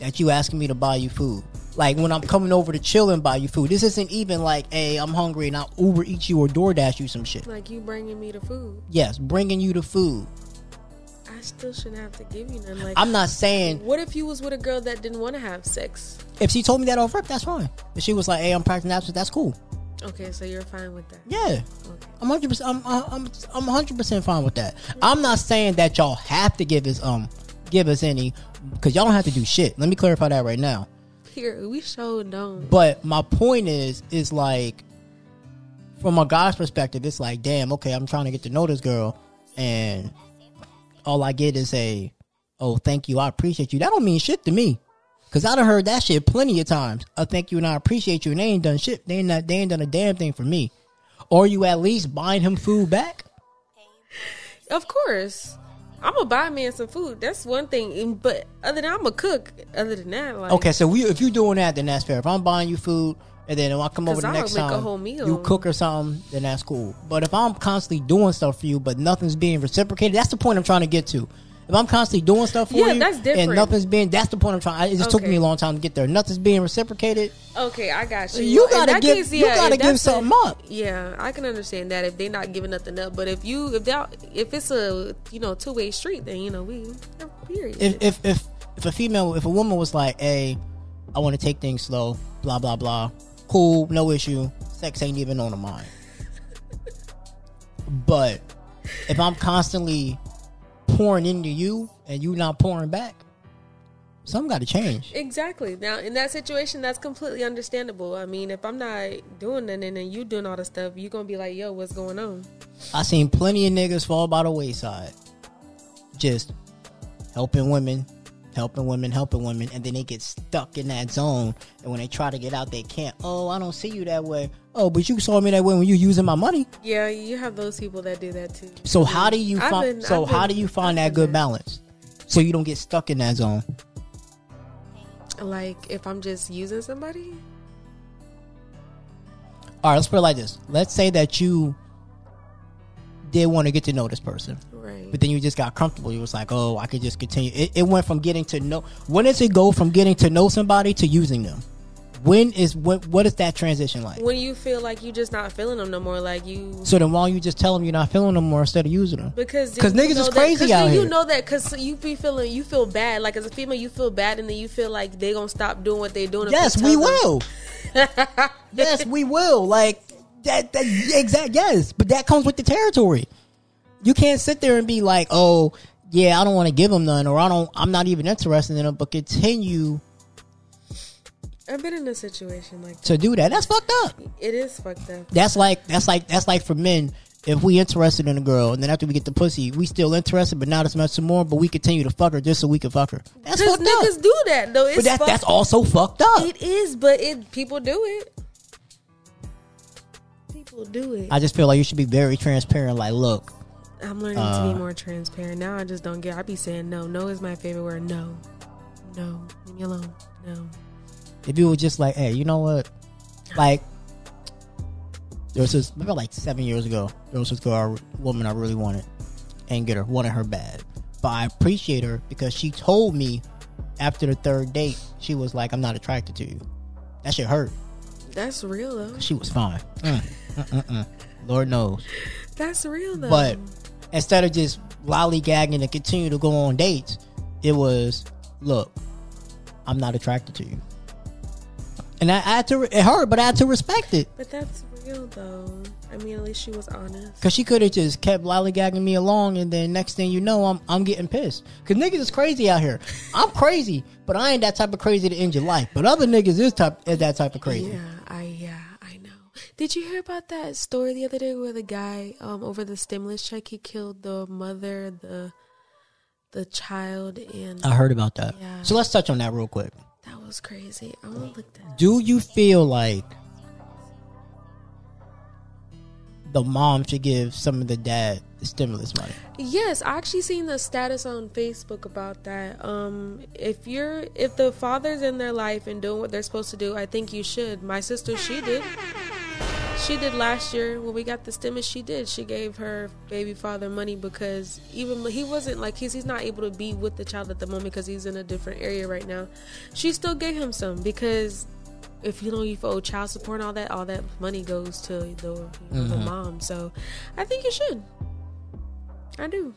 that you asking me to buy you food. Like when I'm coming over to chill and buy you food. This isn't even like, hey, I'm hungry and I'll Uber eat you or DoorDash you some shit. Like you bringing me the food, Yes, bringing you the food. Still shouldn't have to give you none. Like I'm not saying What if you was with a girl that didn't want to have sex? if she told me that off rip, that's fine. If she was like, hey, I'm practicing abstinence, that's cool. Okay, so you're fine with that. Yeah. Okay. I'm hundred percent. I'm I'm I'm hundred percent fine with that. I'm not saying that y'all have to give us um give us any because y'all don't have to do shit. Let me clarify that right now. Here, we showed don't. But my point is is like from a guy's perspective, it's like damn. Okay, I'm trying to get to know this girl, and all I get is a oh thank you, I appreciate you. That don't mean shit to me. Cause I done heard that shit plenty of times. I thank you and I appreciate you, and they ain't done shit. They ain't not, they ain't done a damn thing for me. Or you at least buying him food back. Of course, I'm gonna buy man some food. That's one thing. But other than I'm a cook. Other than that, like Okay, so we, if you're doing that, then that's fair. If I'm buying you food and then when I come over the I'll next time, you cook or something, then that's cool. But if I'm constantly doing stuff for you, but nothing's being reciprocated, that's the point I'm trying to get to. If I'm constantly doing stuff for Yeah, you, that's and different. nothing's being, that's the point I'm trying. It just took me a long time to get there. Nothing's being reciprocated. Okay, I got you. You Well, gotta give- case, you gotta give that's a- something up. Yeah, I can understand that if they're not giving nothing up. But if you, if that, if it's a you know two way street, then you know we period. If if if if a female, if a woman was like, "Hey, I want to take things slow," blah blah blah, cool, no issue. Sex ain't even on the mind. but if I'm constantly pouring into you and you not pouring back, something got to change. Exactly. Now, in that situation, that's completely understandable. I mean, if I'm not doing nothing and you doing all the stuff, you're gonna be like, "Yo, what's going on?" I seen plenty of niggas fall by the wayside, just helping women, helping women, helping women, and then they get stuck in that zone. And when they try to get out, they can't. Oh, I don't see you that way. Oh, but you saw me that way when you using my money. Yeah, you have those people that do that too. So how do you I've find? been- so I've how been- do you find I've that good balance? So you don't get stuck in that zone. Like if I'm just using somebody, All right, let's put it like this. Let's say that you did want to get to know this person. But then you just got comfortable. You was like, oh, I could just continue. It, it went from getting to know. When does it go from getting to know somebody to using them? When is what? What is that transition like? when you feel like you're just not feeling them no more, like you So then, why don't you just tell them you're not feeling them more instead of using them? Because because niggas is that- crazy 'cause out you, here. You know that because you be feeling you feel bad. Like as a female, you feel bad, and then you feel like they gonna stop doing what they doing. Yes, we will. yes, we will. Like that. That exact. Yes, but that comes with the territory. You can't sit there and be like, oh, yeah, I don't want to give them none, or I don't. I'm not even interested in them, but continue I've been in a situation like that. to do that. That's fucked up. It is fucked up. That's like that's like that's like for men. if we interested in a girl and then after we get the pussy, we still interested, but not as much some more, but we continue to fuck her just so we can fuck her. That's fucked up. niggas do that though. It's But that, that's also fucked up. It is, but it people do it. People do it. I just feel like you should be very transparent. Like, look, I'm learning to Uh, be more transparent now. I just don't get. I be saying no. No is my favorite word. No, no, leave me alone. No. if you were just like, hey, you know what? Like, there was this, maybe like seven years ago, there was this girl, woman I really wanted, and get her, wanted her bad. But I appreciate her because she told me after the third date, she was like, I'm not attracted to you. That shit hurt. That's real though. She was fine. Mm, mm, mm, mm. Lord knows. That's real though. But instead of just lollygagging and continue to go on dates, it was, look, I'm not attracted to you. And I, I had to, it hurt, but I had to respect it. but that's real though. I mean, at least she was honest. Cause she could have just kept lollygagging me along, and then next thing you know, I'm I'm getting pissed. Cause niggas is crazy out here. I'm crazy, but I ain't that type of crazy to end your life. But other niggas is type is that type of crazy. Yeah, I yeah. Did you hear about that story the other day where the guy um over the stimulus check he killed the mother, the the child, and I heard about that. Yeah. So let's touch on that real quick. that was crazy. I want to look that. Do you feel like the mom should give some of the dad the stimulus money? Yes, I actually seen the status on Facebook about that. Um, if you're if the father's in their life and doing what they're supposed to do, I think you should. My sister, she did. She did last year when we got the stimulus. She did. She gave her baby father money because even he wasn't like he's he's not able to be with the child at the moment because he's in a different area right now. She still gave him some because if you know you owe child support and all that, all that money goes to the, know, the mm-hmm. mom. So I think you should. I do.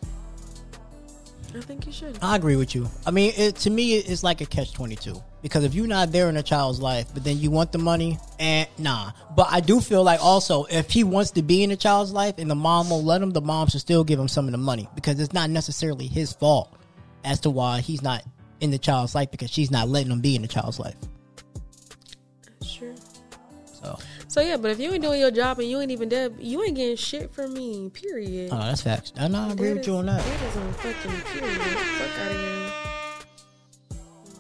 I think you should. I agree with you. I mean, it, to me, it's like a catch twenty two because if you're not there in a child's life, but then you want the money, and nah. But I do feel like also if he wants to be in a child's life and the mom won't let him, the mom should still give him some of the money because it's not necessarily his fault as to why he's not in the child's life because she's not letting him be in the child's life. Sure. So, So yeah, but if you ain't doing your job and you ain't even dead, you ain't getting shit from me. Period. oh, that's facts. I know. I agree That with you is- on that. That is on fucking period. Fuck out of here.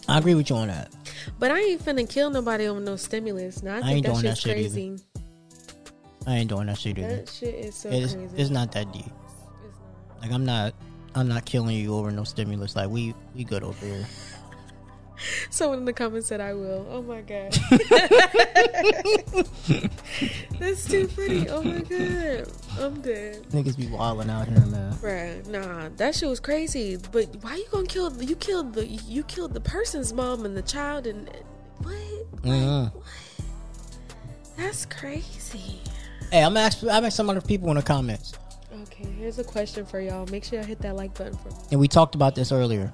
I agree with you on that. But I ain't finna kill nobody over no stimulus. Now I I think ain't that doing that shit either. crazy. I ain't doing that shit either. That shit is so It's, crazy. it's not that deep. It's not. Like I'm not. I'm not killing you over no stimulus. Like we we good over here. Someone in the comments said I will. Oh my god. That's too funny. Oh my god. I'm dead. Niggas be wilding out here, man. Bruh, nah, that shit was crazy. But why you gonna kill? You killed the you killed the person's mom and the child and what? Mhm. That's crazy. Hey, I'm asking. I'm asking some other people in the comments, Okay, here's a question for y'all. Make sure y'all hit that like button for me. and we talked about this earlier.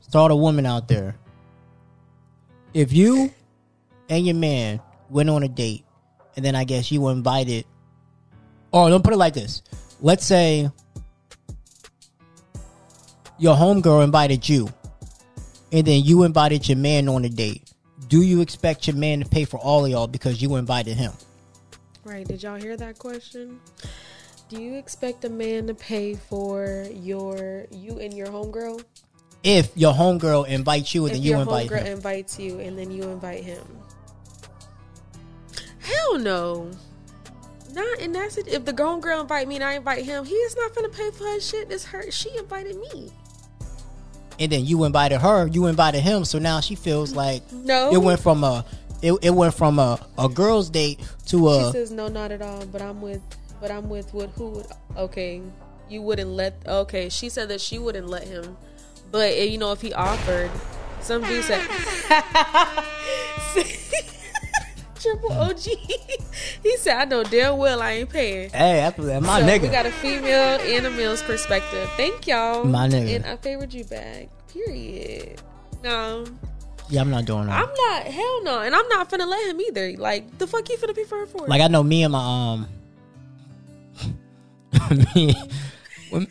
Start a woman out there. If you and your man went on a date, and then I guess you were invited, Oh, don't put it like this. Let's say your homegirl invited you, and then you invited your man on a date. Do you expect your man to pay for all of y'all because you invited him? Right? Did y'all hear that question? Do you expect a man to pay for your you and your homegirl? If your homegirl invites you and if then you your invite homegirl him. invites you and then you invite him. Hell no. Not in that sit- if the girl girl invite me and I invite him, he is not gonna pay for her shit. It's her. She invited me. and then you invited her, you invited him, so now she feels like No. it went from a it, it went from a, a girl's date to a. She says no, not at all. But I'm with, but I'm with what? Who would? Okay, you wouldn't let. Okay, she said that she wouldn't let him, but eh, you know if he offered, some dude said. Triple OG. he said, "I know damn well I ain't paying." hey, that's that's my so nigga. We got a female and a male's perspective. Thank y'all. My nigga. And I favored you back. Period. No, yeah, I'm not doing that. I'm not. Hell no. And I'm not finna let him either. Like the fuck you finna pay for her for? like I know me and my um me, when,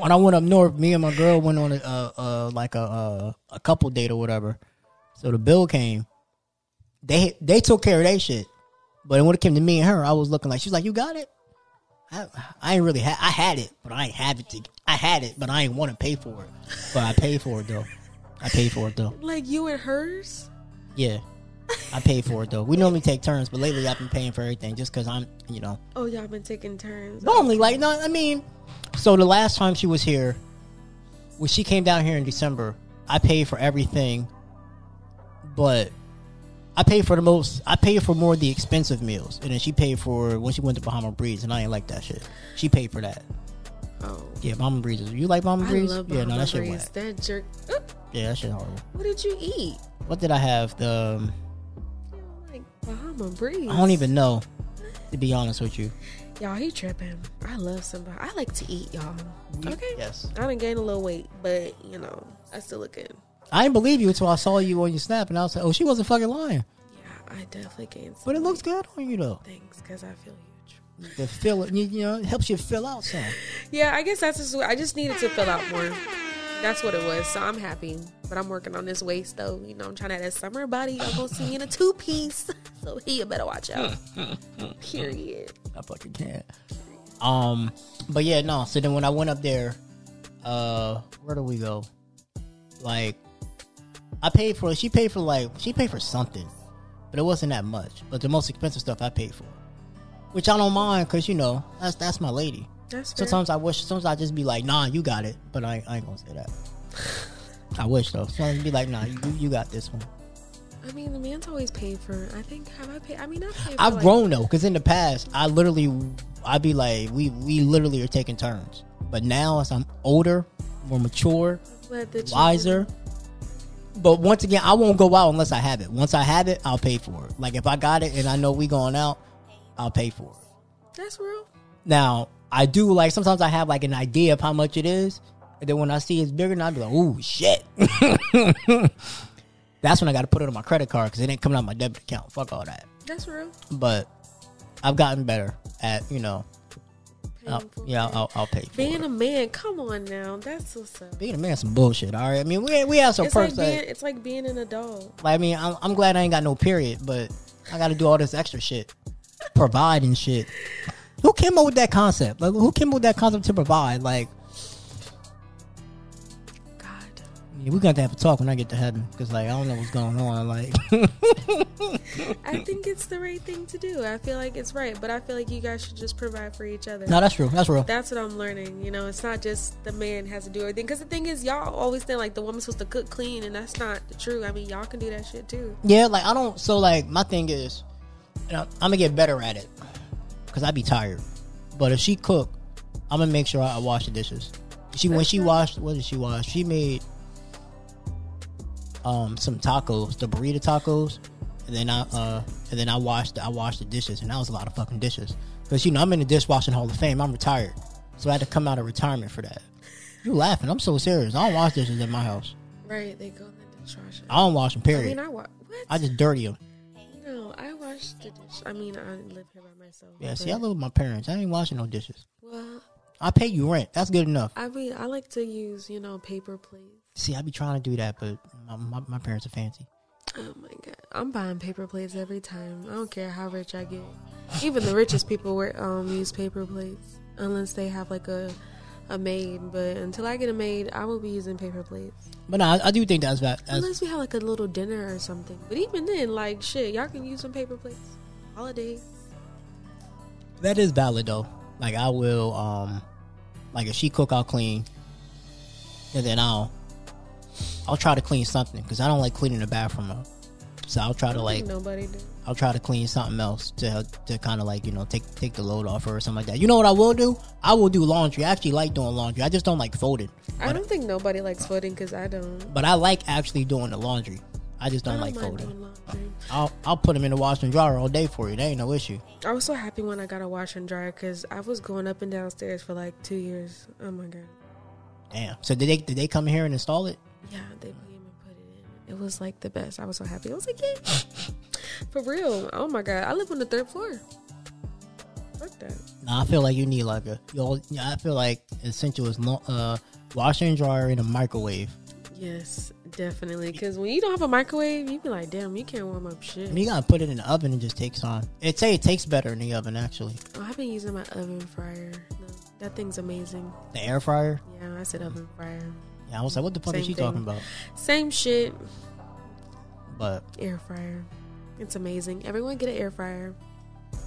when I went up north, me and my girl went on a uh, uh like a uh, a couple date or whatever. So the bill came. They they took care of that shit. But when it came to me and her, I was looking like she's like, "You got it." I, I ain't really had. I had it, but I ain't have it. To, I had it, but I ain't want to pay for it. But I paid for it though. I paid for it though. Like you and hers? Yeah, I pay for it though. We normally take turns, but lately I've been paying for everything just because I'm, you know, Oh, y'all been taking turns. normally like no. I mean, so the last time she was here, when she came down here in December, I paid for everything, but I paid for the most. I paid for more of the expensive meals, and then she paid for when she went to Bahama Breeze, and I ain't like that shit. She paid for that. Oh, Yeah, Bahama Breeze. You like Bahama I Breeze? love yeah, no, Bahama that shit Breeze. whack. That jerk. Oop, Yeah, that shit horrible. What did you eat? What did I have? The um, Bahama Breeze. I don't even know. To be honest with you. Y'all, he tripping. I love somebody. I like to eat, y'all. Okay. Yes. I done gained a little weight, but you know, I still look good. I didn't believe you until I saw you on your snap, and I was like, "Oh, she wasn't fucking lying." Yeah, I definitely gained some But it looks good on you though. Thanks, because I feel huge. The fill, you, you know, it helps you fill out some. Yeah, I guess that's just what I just needed to fill out more. That's what it was. So I'm happy. But I'm working on this waist though. You know, I'm trying to have that summer body. Y'all gonna see me in a two piece. So he better watch out. Period. I fucking can't. Um, but yeah, no. So then when I went up there, uh, where do we go? Like, I paid for. She paid for like she paid for something, but it wasn't that much. But the most expensive stuff I paid for, which I don't mind because you know that's that's my lady. That's fair. Sometimes I wish. Sometimes I just be like, Nah, you got it. But I, I ain't gonna say that. I wish though. Sometimes I'd be like, Nah, you, you got this one. I mean, the man's always paid for. I think have I paid? I mean, I've paid. For I've like, grown though, because in the past, I literally, I'd be like, we we literally are taking turns. But now, as I'm older, more mature, Glad that you- wiser. But once again, I won't go out unless I have it. Once I have it, I'll pay for it. Like if I got it and I know we going out, I'll pay for it. That's real. Now I do like sometimes I have like an idea of how much it is, and then when I see it's bigger, then I'll be like, "Ooh, shit." That's when I got to put it on my credit card because it ain't coming out my debit account. Fuck all that. That's real. But I've gotten better at you know. I'll, yeah. I'll, I'll pay for Being it. a man, come on now. That's what's up. Being a man, some bullshit. All right, I mean, we we have some It's like being. that- It's like being an adult. Like, I mean, I'm, I'm glad I ain't got no period, but I got to do all this extra shit, provide and shit. Who came up with that concept? Like, who came up with that concept to provide? Like, yeah, we're gonna have to have a talk when I get to heaven because, like, I don't know what's going on. Like, I think it's the right thing to do. I feel like it's right, but I feel like you guys should just provide for each other. no, that's true. That's real. That's what I'm learning. You know, it's not just the man has to do everything. Because the thing is, y'all always think like the woman's supposed to cook clean, and that's not true. I mean, y'all can do that shit too. Yeah, like I don't. So like my thing is, you know, I'm gonna get better at it because I'd be tired. But if she cook, I'm gonna make sure I, I wash the dishes. She when she washed, what did she wash? She made um some tacos, the burrito tacos, and then I uh and then I washed I washed the dishes, and that was a lot of fucking dishes. Because you know I'm in the dishwashing hall of fame. I'm retired, so I had to come out of retirement for that. You laughing? I'm so serious. I don't wash dishes in my house. Right? They go in the dishwasher. I don't wash them. Period. I mean, I wa- what? I just dirty them. no, I wash the dish. I mean, I live here by myself. Yeah, see, I live with my parents. I ain't washing no dishes. Well, I pay you rent. That's good enough. I mean, I like to use you know paper plates. See, I be trying to do that, but my, my, my parents are fancy. Oh my god, I'm buying paper plates every time. I don't care how rich I get. Even the richest people wear um use paper plates unless they have like a a maid. But until I get a maid, I will be using paper plates. But no, I, I do think that's that. That's, Unless we have like a little dinner or something. But even then, like shit, y'all can use some paper plates. Holidays. that is valid though. Like I will, um, like if she cook, I'll clean, and then I'll, I'll try to clean something because I don't like cleaning the bathroom up. So I'll try to like, nobody do. I'll try to clean something else to help, to kind of like you know take take the load off her or something like that. You know what I will do? I will do laundry. I actually like doing laundry. I just don't like folding. I don't think nobody likes folding because I don't. But I like actually doing the laundry. I just don't, don't like folding. I'll I'll put them in the wash and dryer all day for you. That ain't no issue. I was so happy when I got a wash and dryer because I was going up and downstairs for like two years. Oh my god. Damn. So did they did they come here and install it? Yeah, they came and put it in. It was like the best. I was so happy. I was like, yeah, for real. Oh my god, I live on the third floor. Fuck that. Nah, I feel like you need like a. Yo, I feel like essential is lo- uh washer and dryer and a microwave. Yes, Definitely, because when you don't have a microwave, you be like, damn, you can't warm up shit. You gotta put it in the oven. It just takes time. It say it tastes better in the oven actually. Oh, I've been using my oven fryer. No, that thing's amazing. The air fryer. Yeah, I said oven fryer. Yeah, I was like, what the fuck is Same she thing. talking about? Same shit. But Air fryer. It's amazing. Everyone get an air fryer.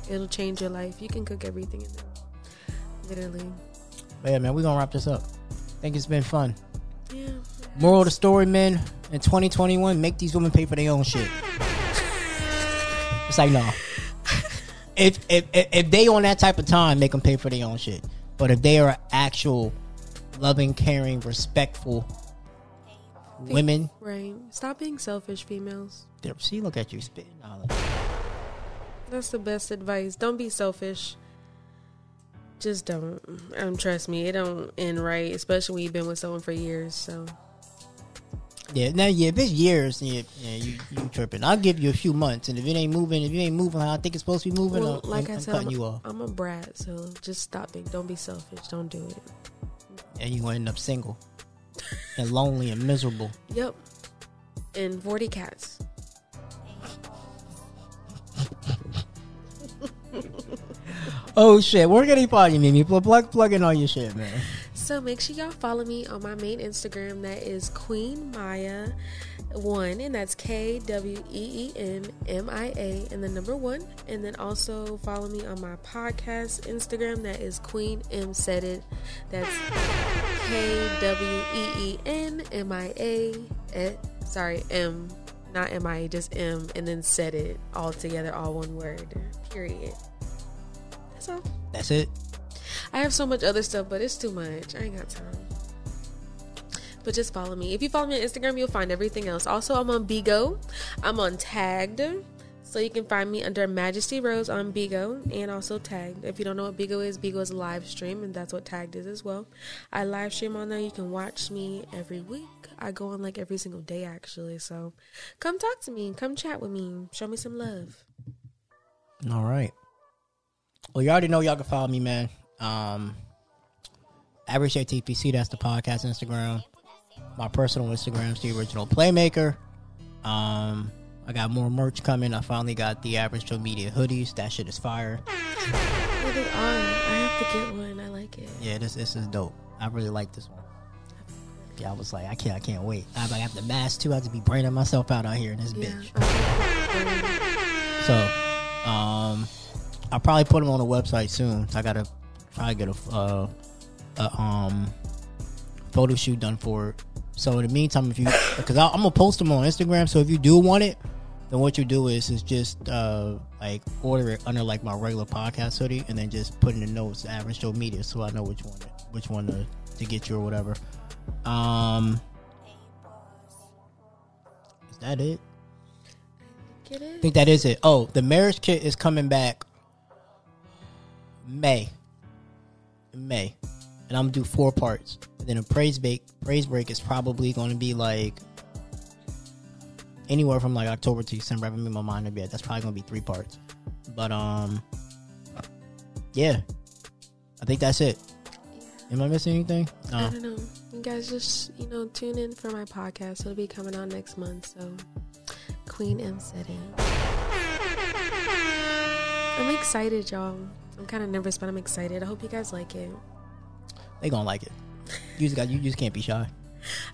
It'll change your life. You can cook everything in there. Literally. But yeah, man, we're gonna wrap this up. I think it's been fun. Yeah. Moral of the story, men, in 2021, make these women pay for their own shit. It's like, no. If, if, if, they on that type of time, make them pay for their own shit. But if they are actual, loving, caring, respectful women, Right. Stop being selfish, females. see, look at you spitting. knowledge. That's the best advice. Don't be selfish. Just don't. Um, trust me, it don't end right, especially when you've been with someone for years. So Yeah, now, yeah, if it's years, yeah, yeah you, you tripping. I'll give you a few months, and if it ain't moving, if you ain't moving how I think it's supposed to be moving, well, I'm, like I'm, I said, cutting I'm, you off. I'm a brat, so just stop being. Don't be selfish. Don't do it. And you gonna end up single and lonely and miserable. Yep. And forty cats. Oh shit, where can he find you, Mimi? Plug, plug, plug in all your shit, man. So make sure y'all follow me on my main Instagram. That is Queen Maya one, and that's K W E E N M I A, and the number one. And then also follow me on my podcast Instagram. That is Queen M Said It. That's K W E E N M I A. eh, Sorry, M, not M I A, just M, and then Said It all together, all one word. Period. That's all. That's it. I have so much other stuff, but it's too much. I ain't got time. But just follow me. If you follow me on Instagram, you'll find everything else. Also, I'm on Bigo. I'm on Tagged. So you can find me under Majesty Rose on Bigo and also Tagged. If you don't know what Bigo is, Bigo is a live stream, and that's what Tagged is as well. I live stream on there. You can watch me every week. I go on like every single day, actually. So come talk to me. Come chat with me. Show me some love. All right. Well, you already know y'all can follow me, man. Um, Average ATPC, that's the podcast Instagram. My personal Instagram's the original Playmaker. Um, I got more merch coming. I finally got the Average Joe Media hoodies. That shit is fire. I have to get one. I like it. Yeah, this this is dope. I really like this one. Yeah, I was like, I can't, I can't wait. I I got the mask too. I have to be braining myself out out here in this Yeah. bitch. So, um, I'll probably put them on the website soon. I gotta to get a, uh, a um photo shoot done for it. So in the meantime, if you, because I'm gonna post them on Instagram. So if you do want it, then what you do is is just uh like order it under like my regular podcast hoodie, and then just put in the notes average Joe Media, so I know which one which one to, to get you or whatever. Um, is that it? I think that is it. Oh, the marriage kit is coming back May. May. And I'm gonna do four parts. And then a praise break praise break is probably gonna be like anywhere from like October to December. I haven't made my mind up yet. That's probably gonna be three parts. But um yeah. I think that's it. Am I missing anything? I don't know. You guys just, you know, tune in for my podcast. It'll be coming out next month. So, Queen M Said It. I'm excited, y'all. I'm kind of nervous, but I'm excited. I hope you guys like it. They gonna like it. You just got you just can't be shy.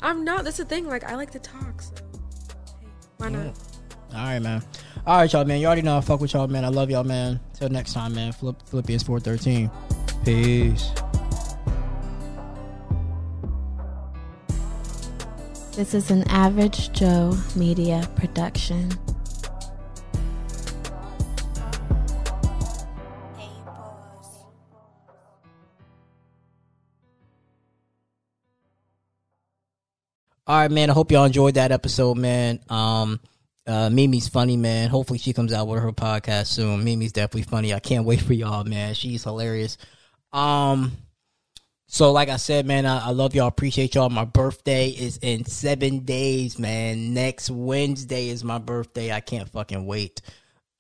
I'm not. That's the thing. Like, I like to talk. So, hey, why not? Mm. All right, man. All right, y'all, man. You already know I fuck with y'all, man. I love y'all, man. Till next time, man. Philipp- Philippians four thirteen. Peace. This is an Average Joe Media production. All right, man. I hope y'all enjoyed that episode, man. Um, uh, Mimi's funny, man. Hopefully, she comes out with her podcast soon. Mimi's definitely funny. I can't wait for y'all, man. She's hilarious. Um, so like I said, man, I, I love y'all. Appreciate y'all. My birthday is in seven days, man. Next Wednesday is my birthday. I can't fucking wait.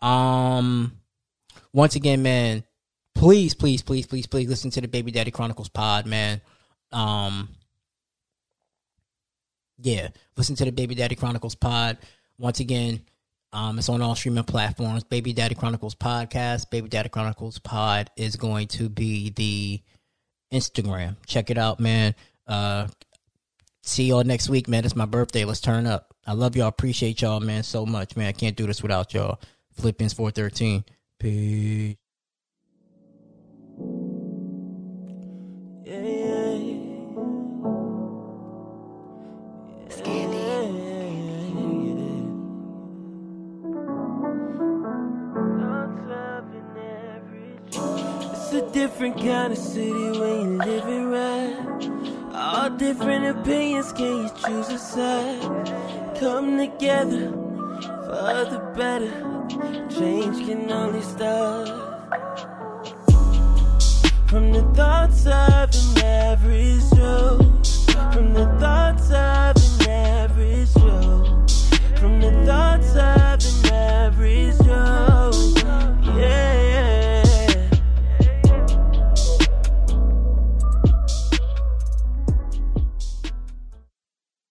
Um, once again, man, please, please, please, please, please listen to the Baby Daddy Chronicles pod, man. Um, yeah, listen to the Baby Daddy Chronicles pod. Once again, um, it's on all streaming platforms. Baby Daddy Chronicles podcast. Baby Daddy Chronicles pod is going to be the Instagram. Check it out, man. Uh, see y'all next week, man. It's my birthday. Let's turn up. I love y'all. Appreciate y'all, man, so much, man. I can't do this without y'all. Philippians four thirteen. Peace. different kind of city when you're living right. All different opinions, can you choose a side? Come together for the better. Change can only start from the thoughts of a marriage road, from the thoughts of.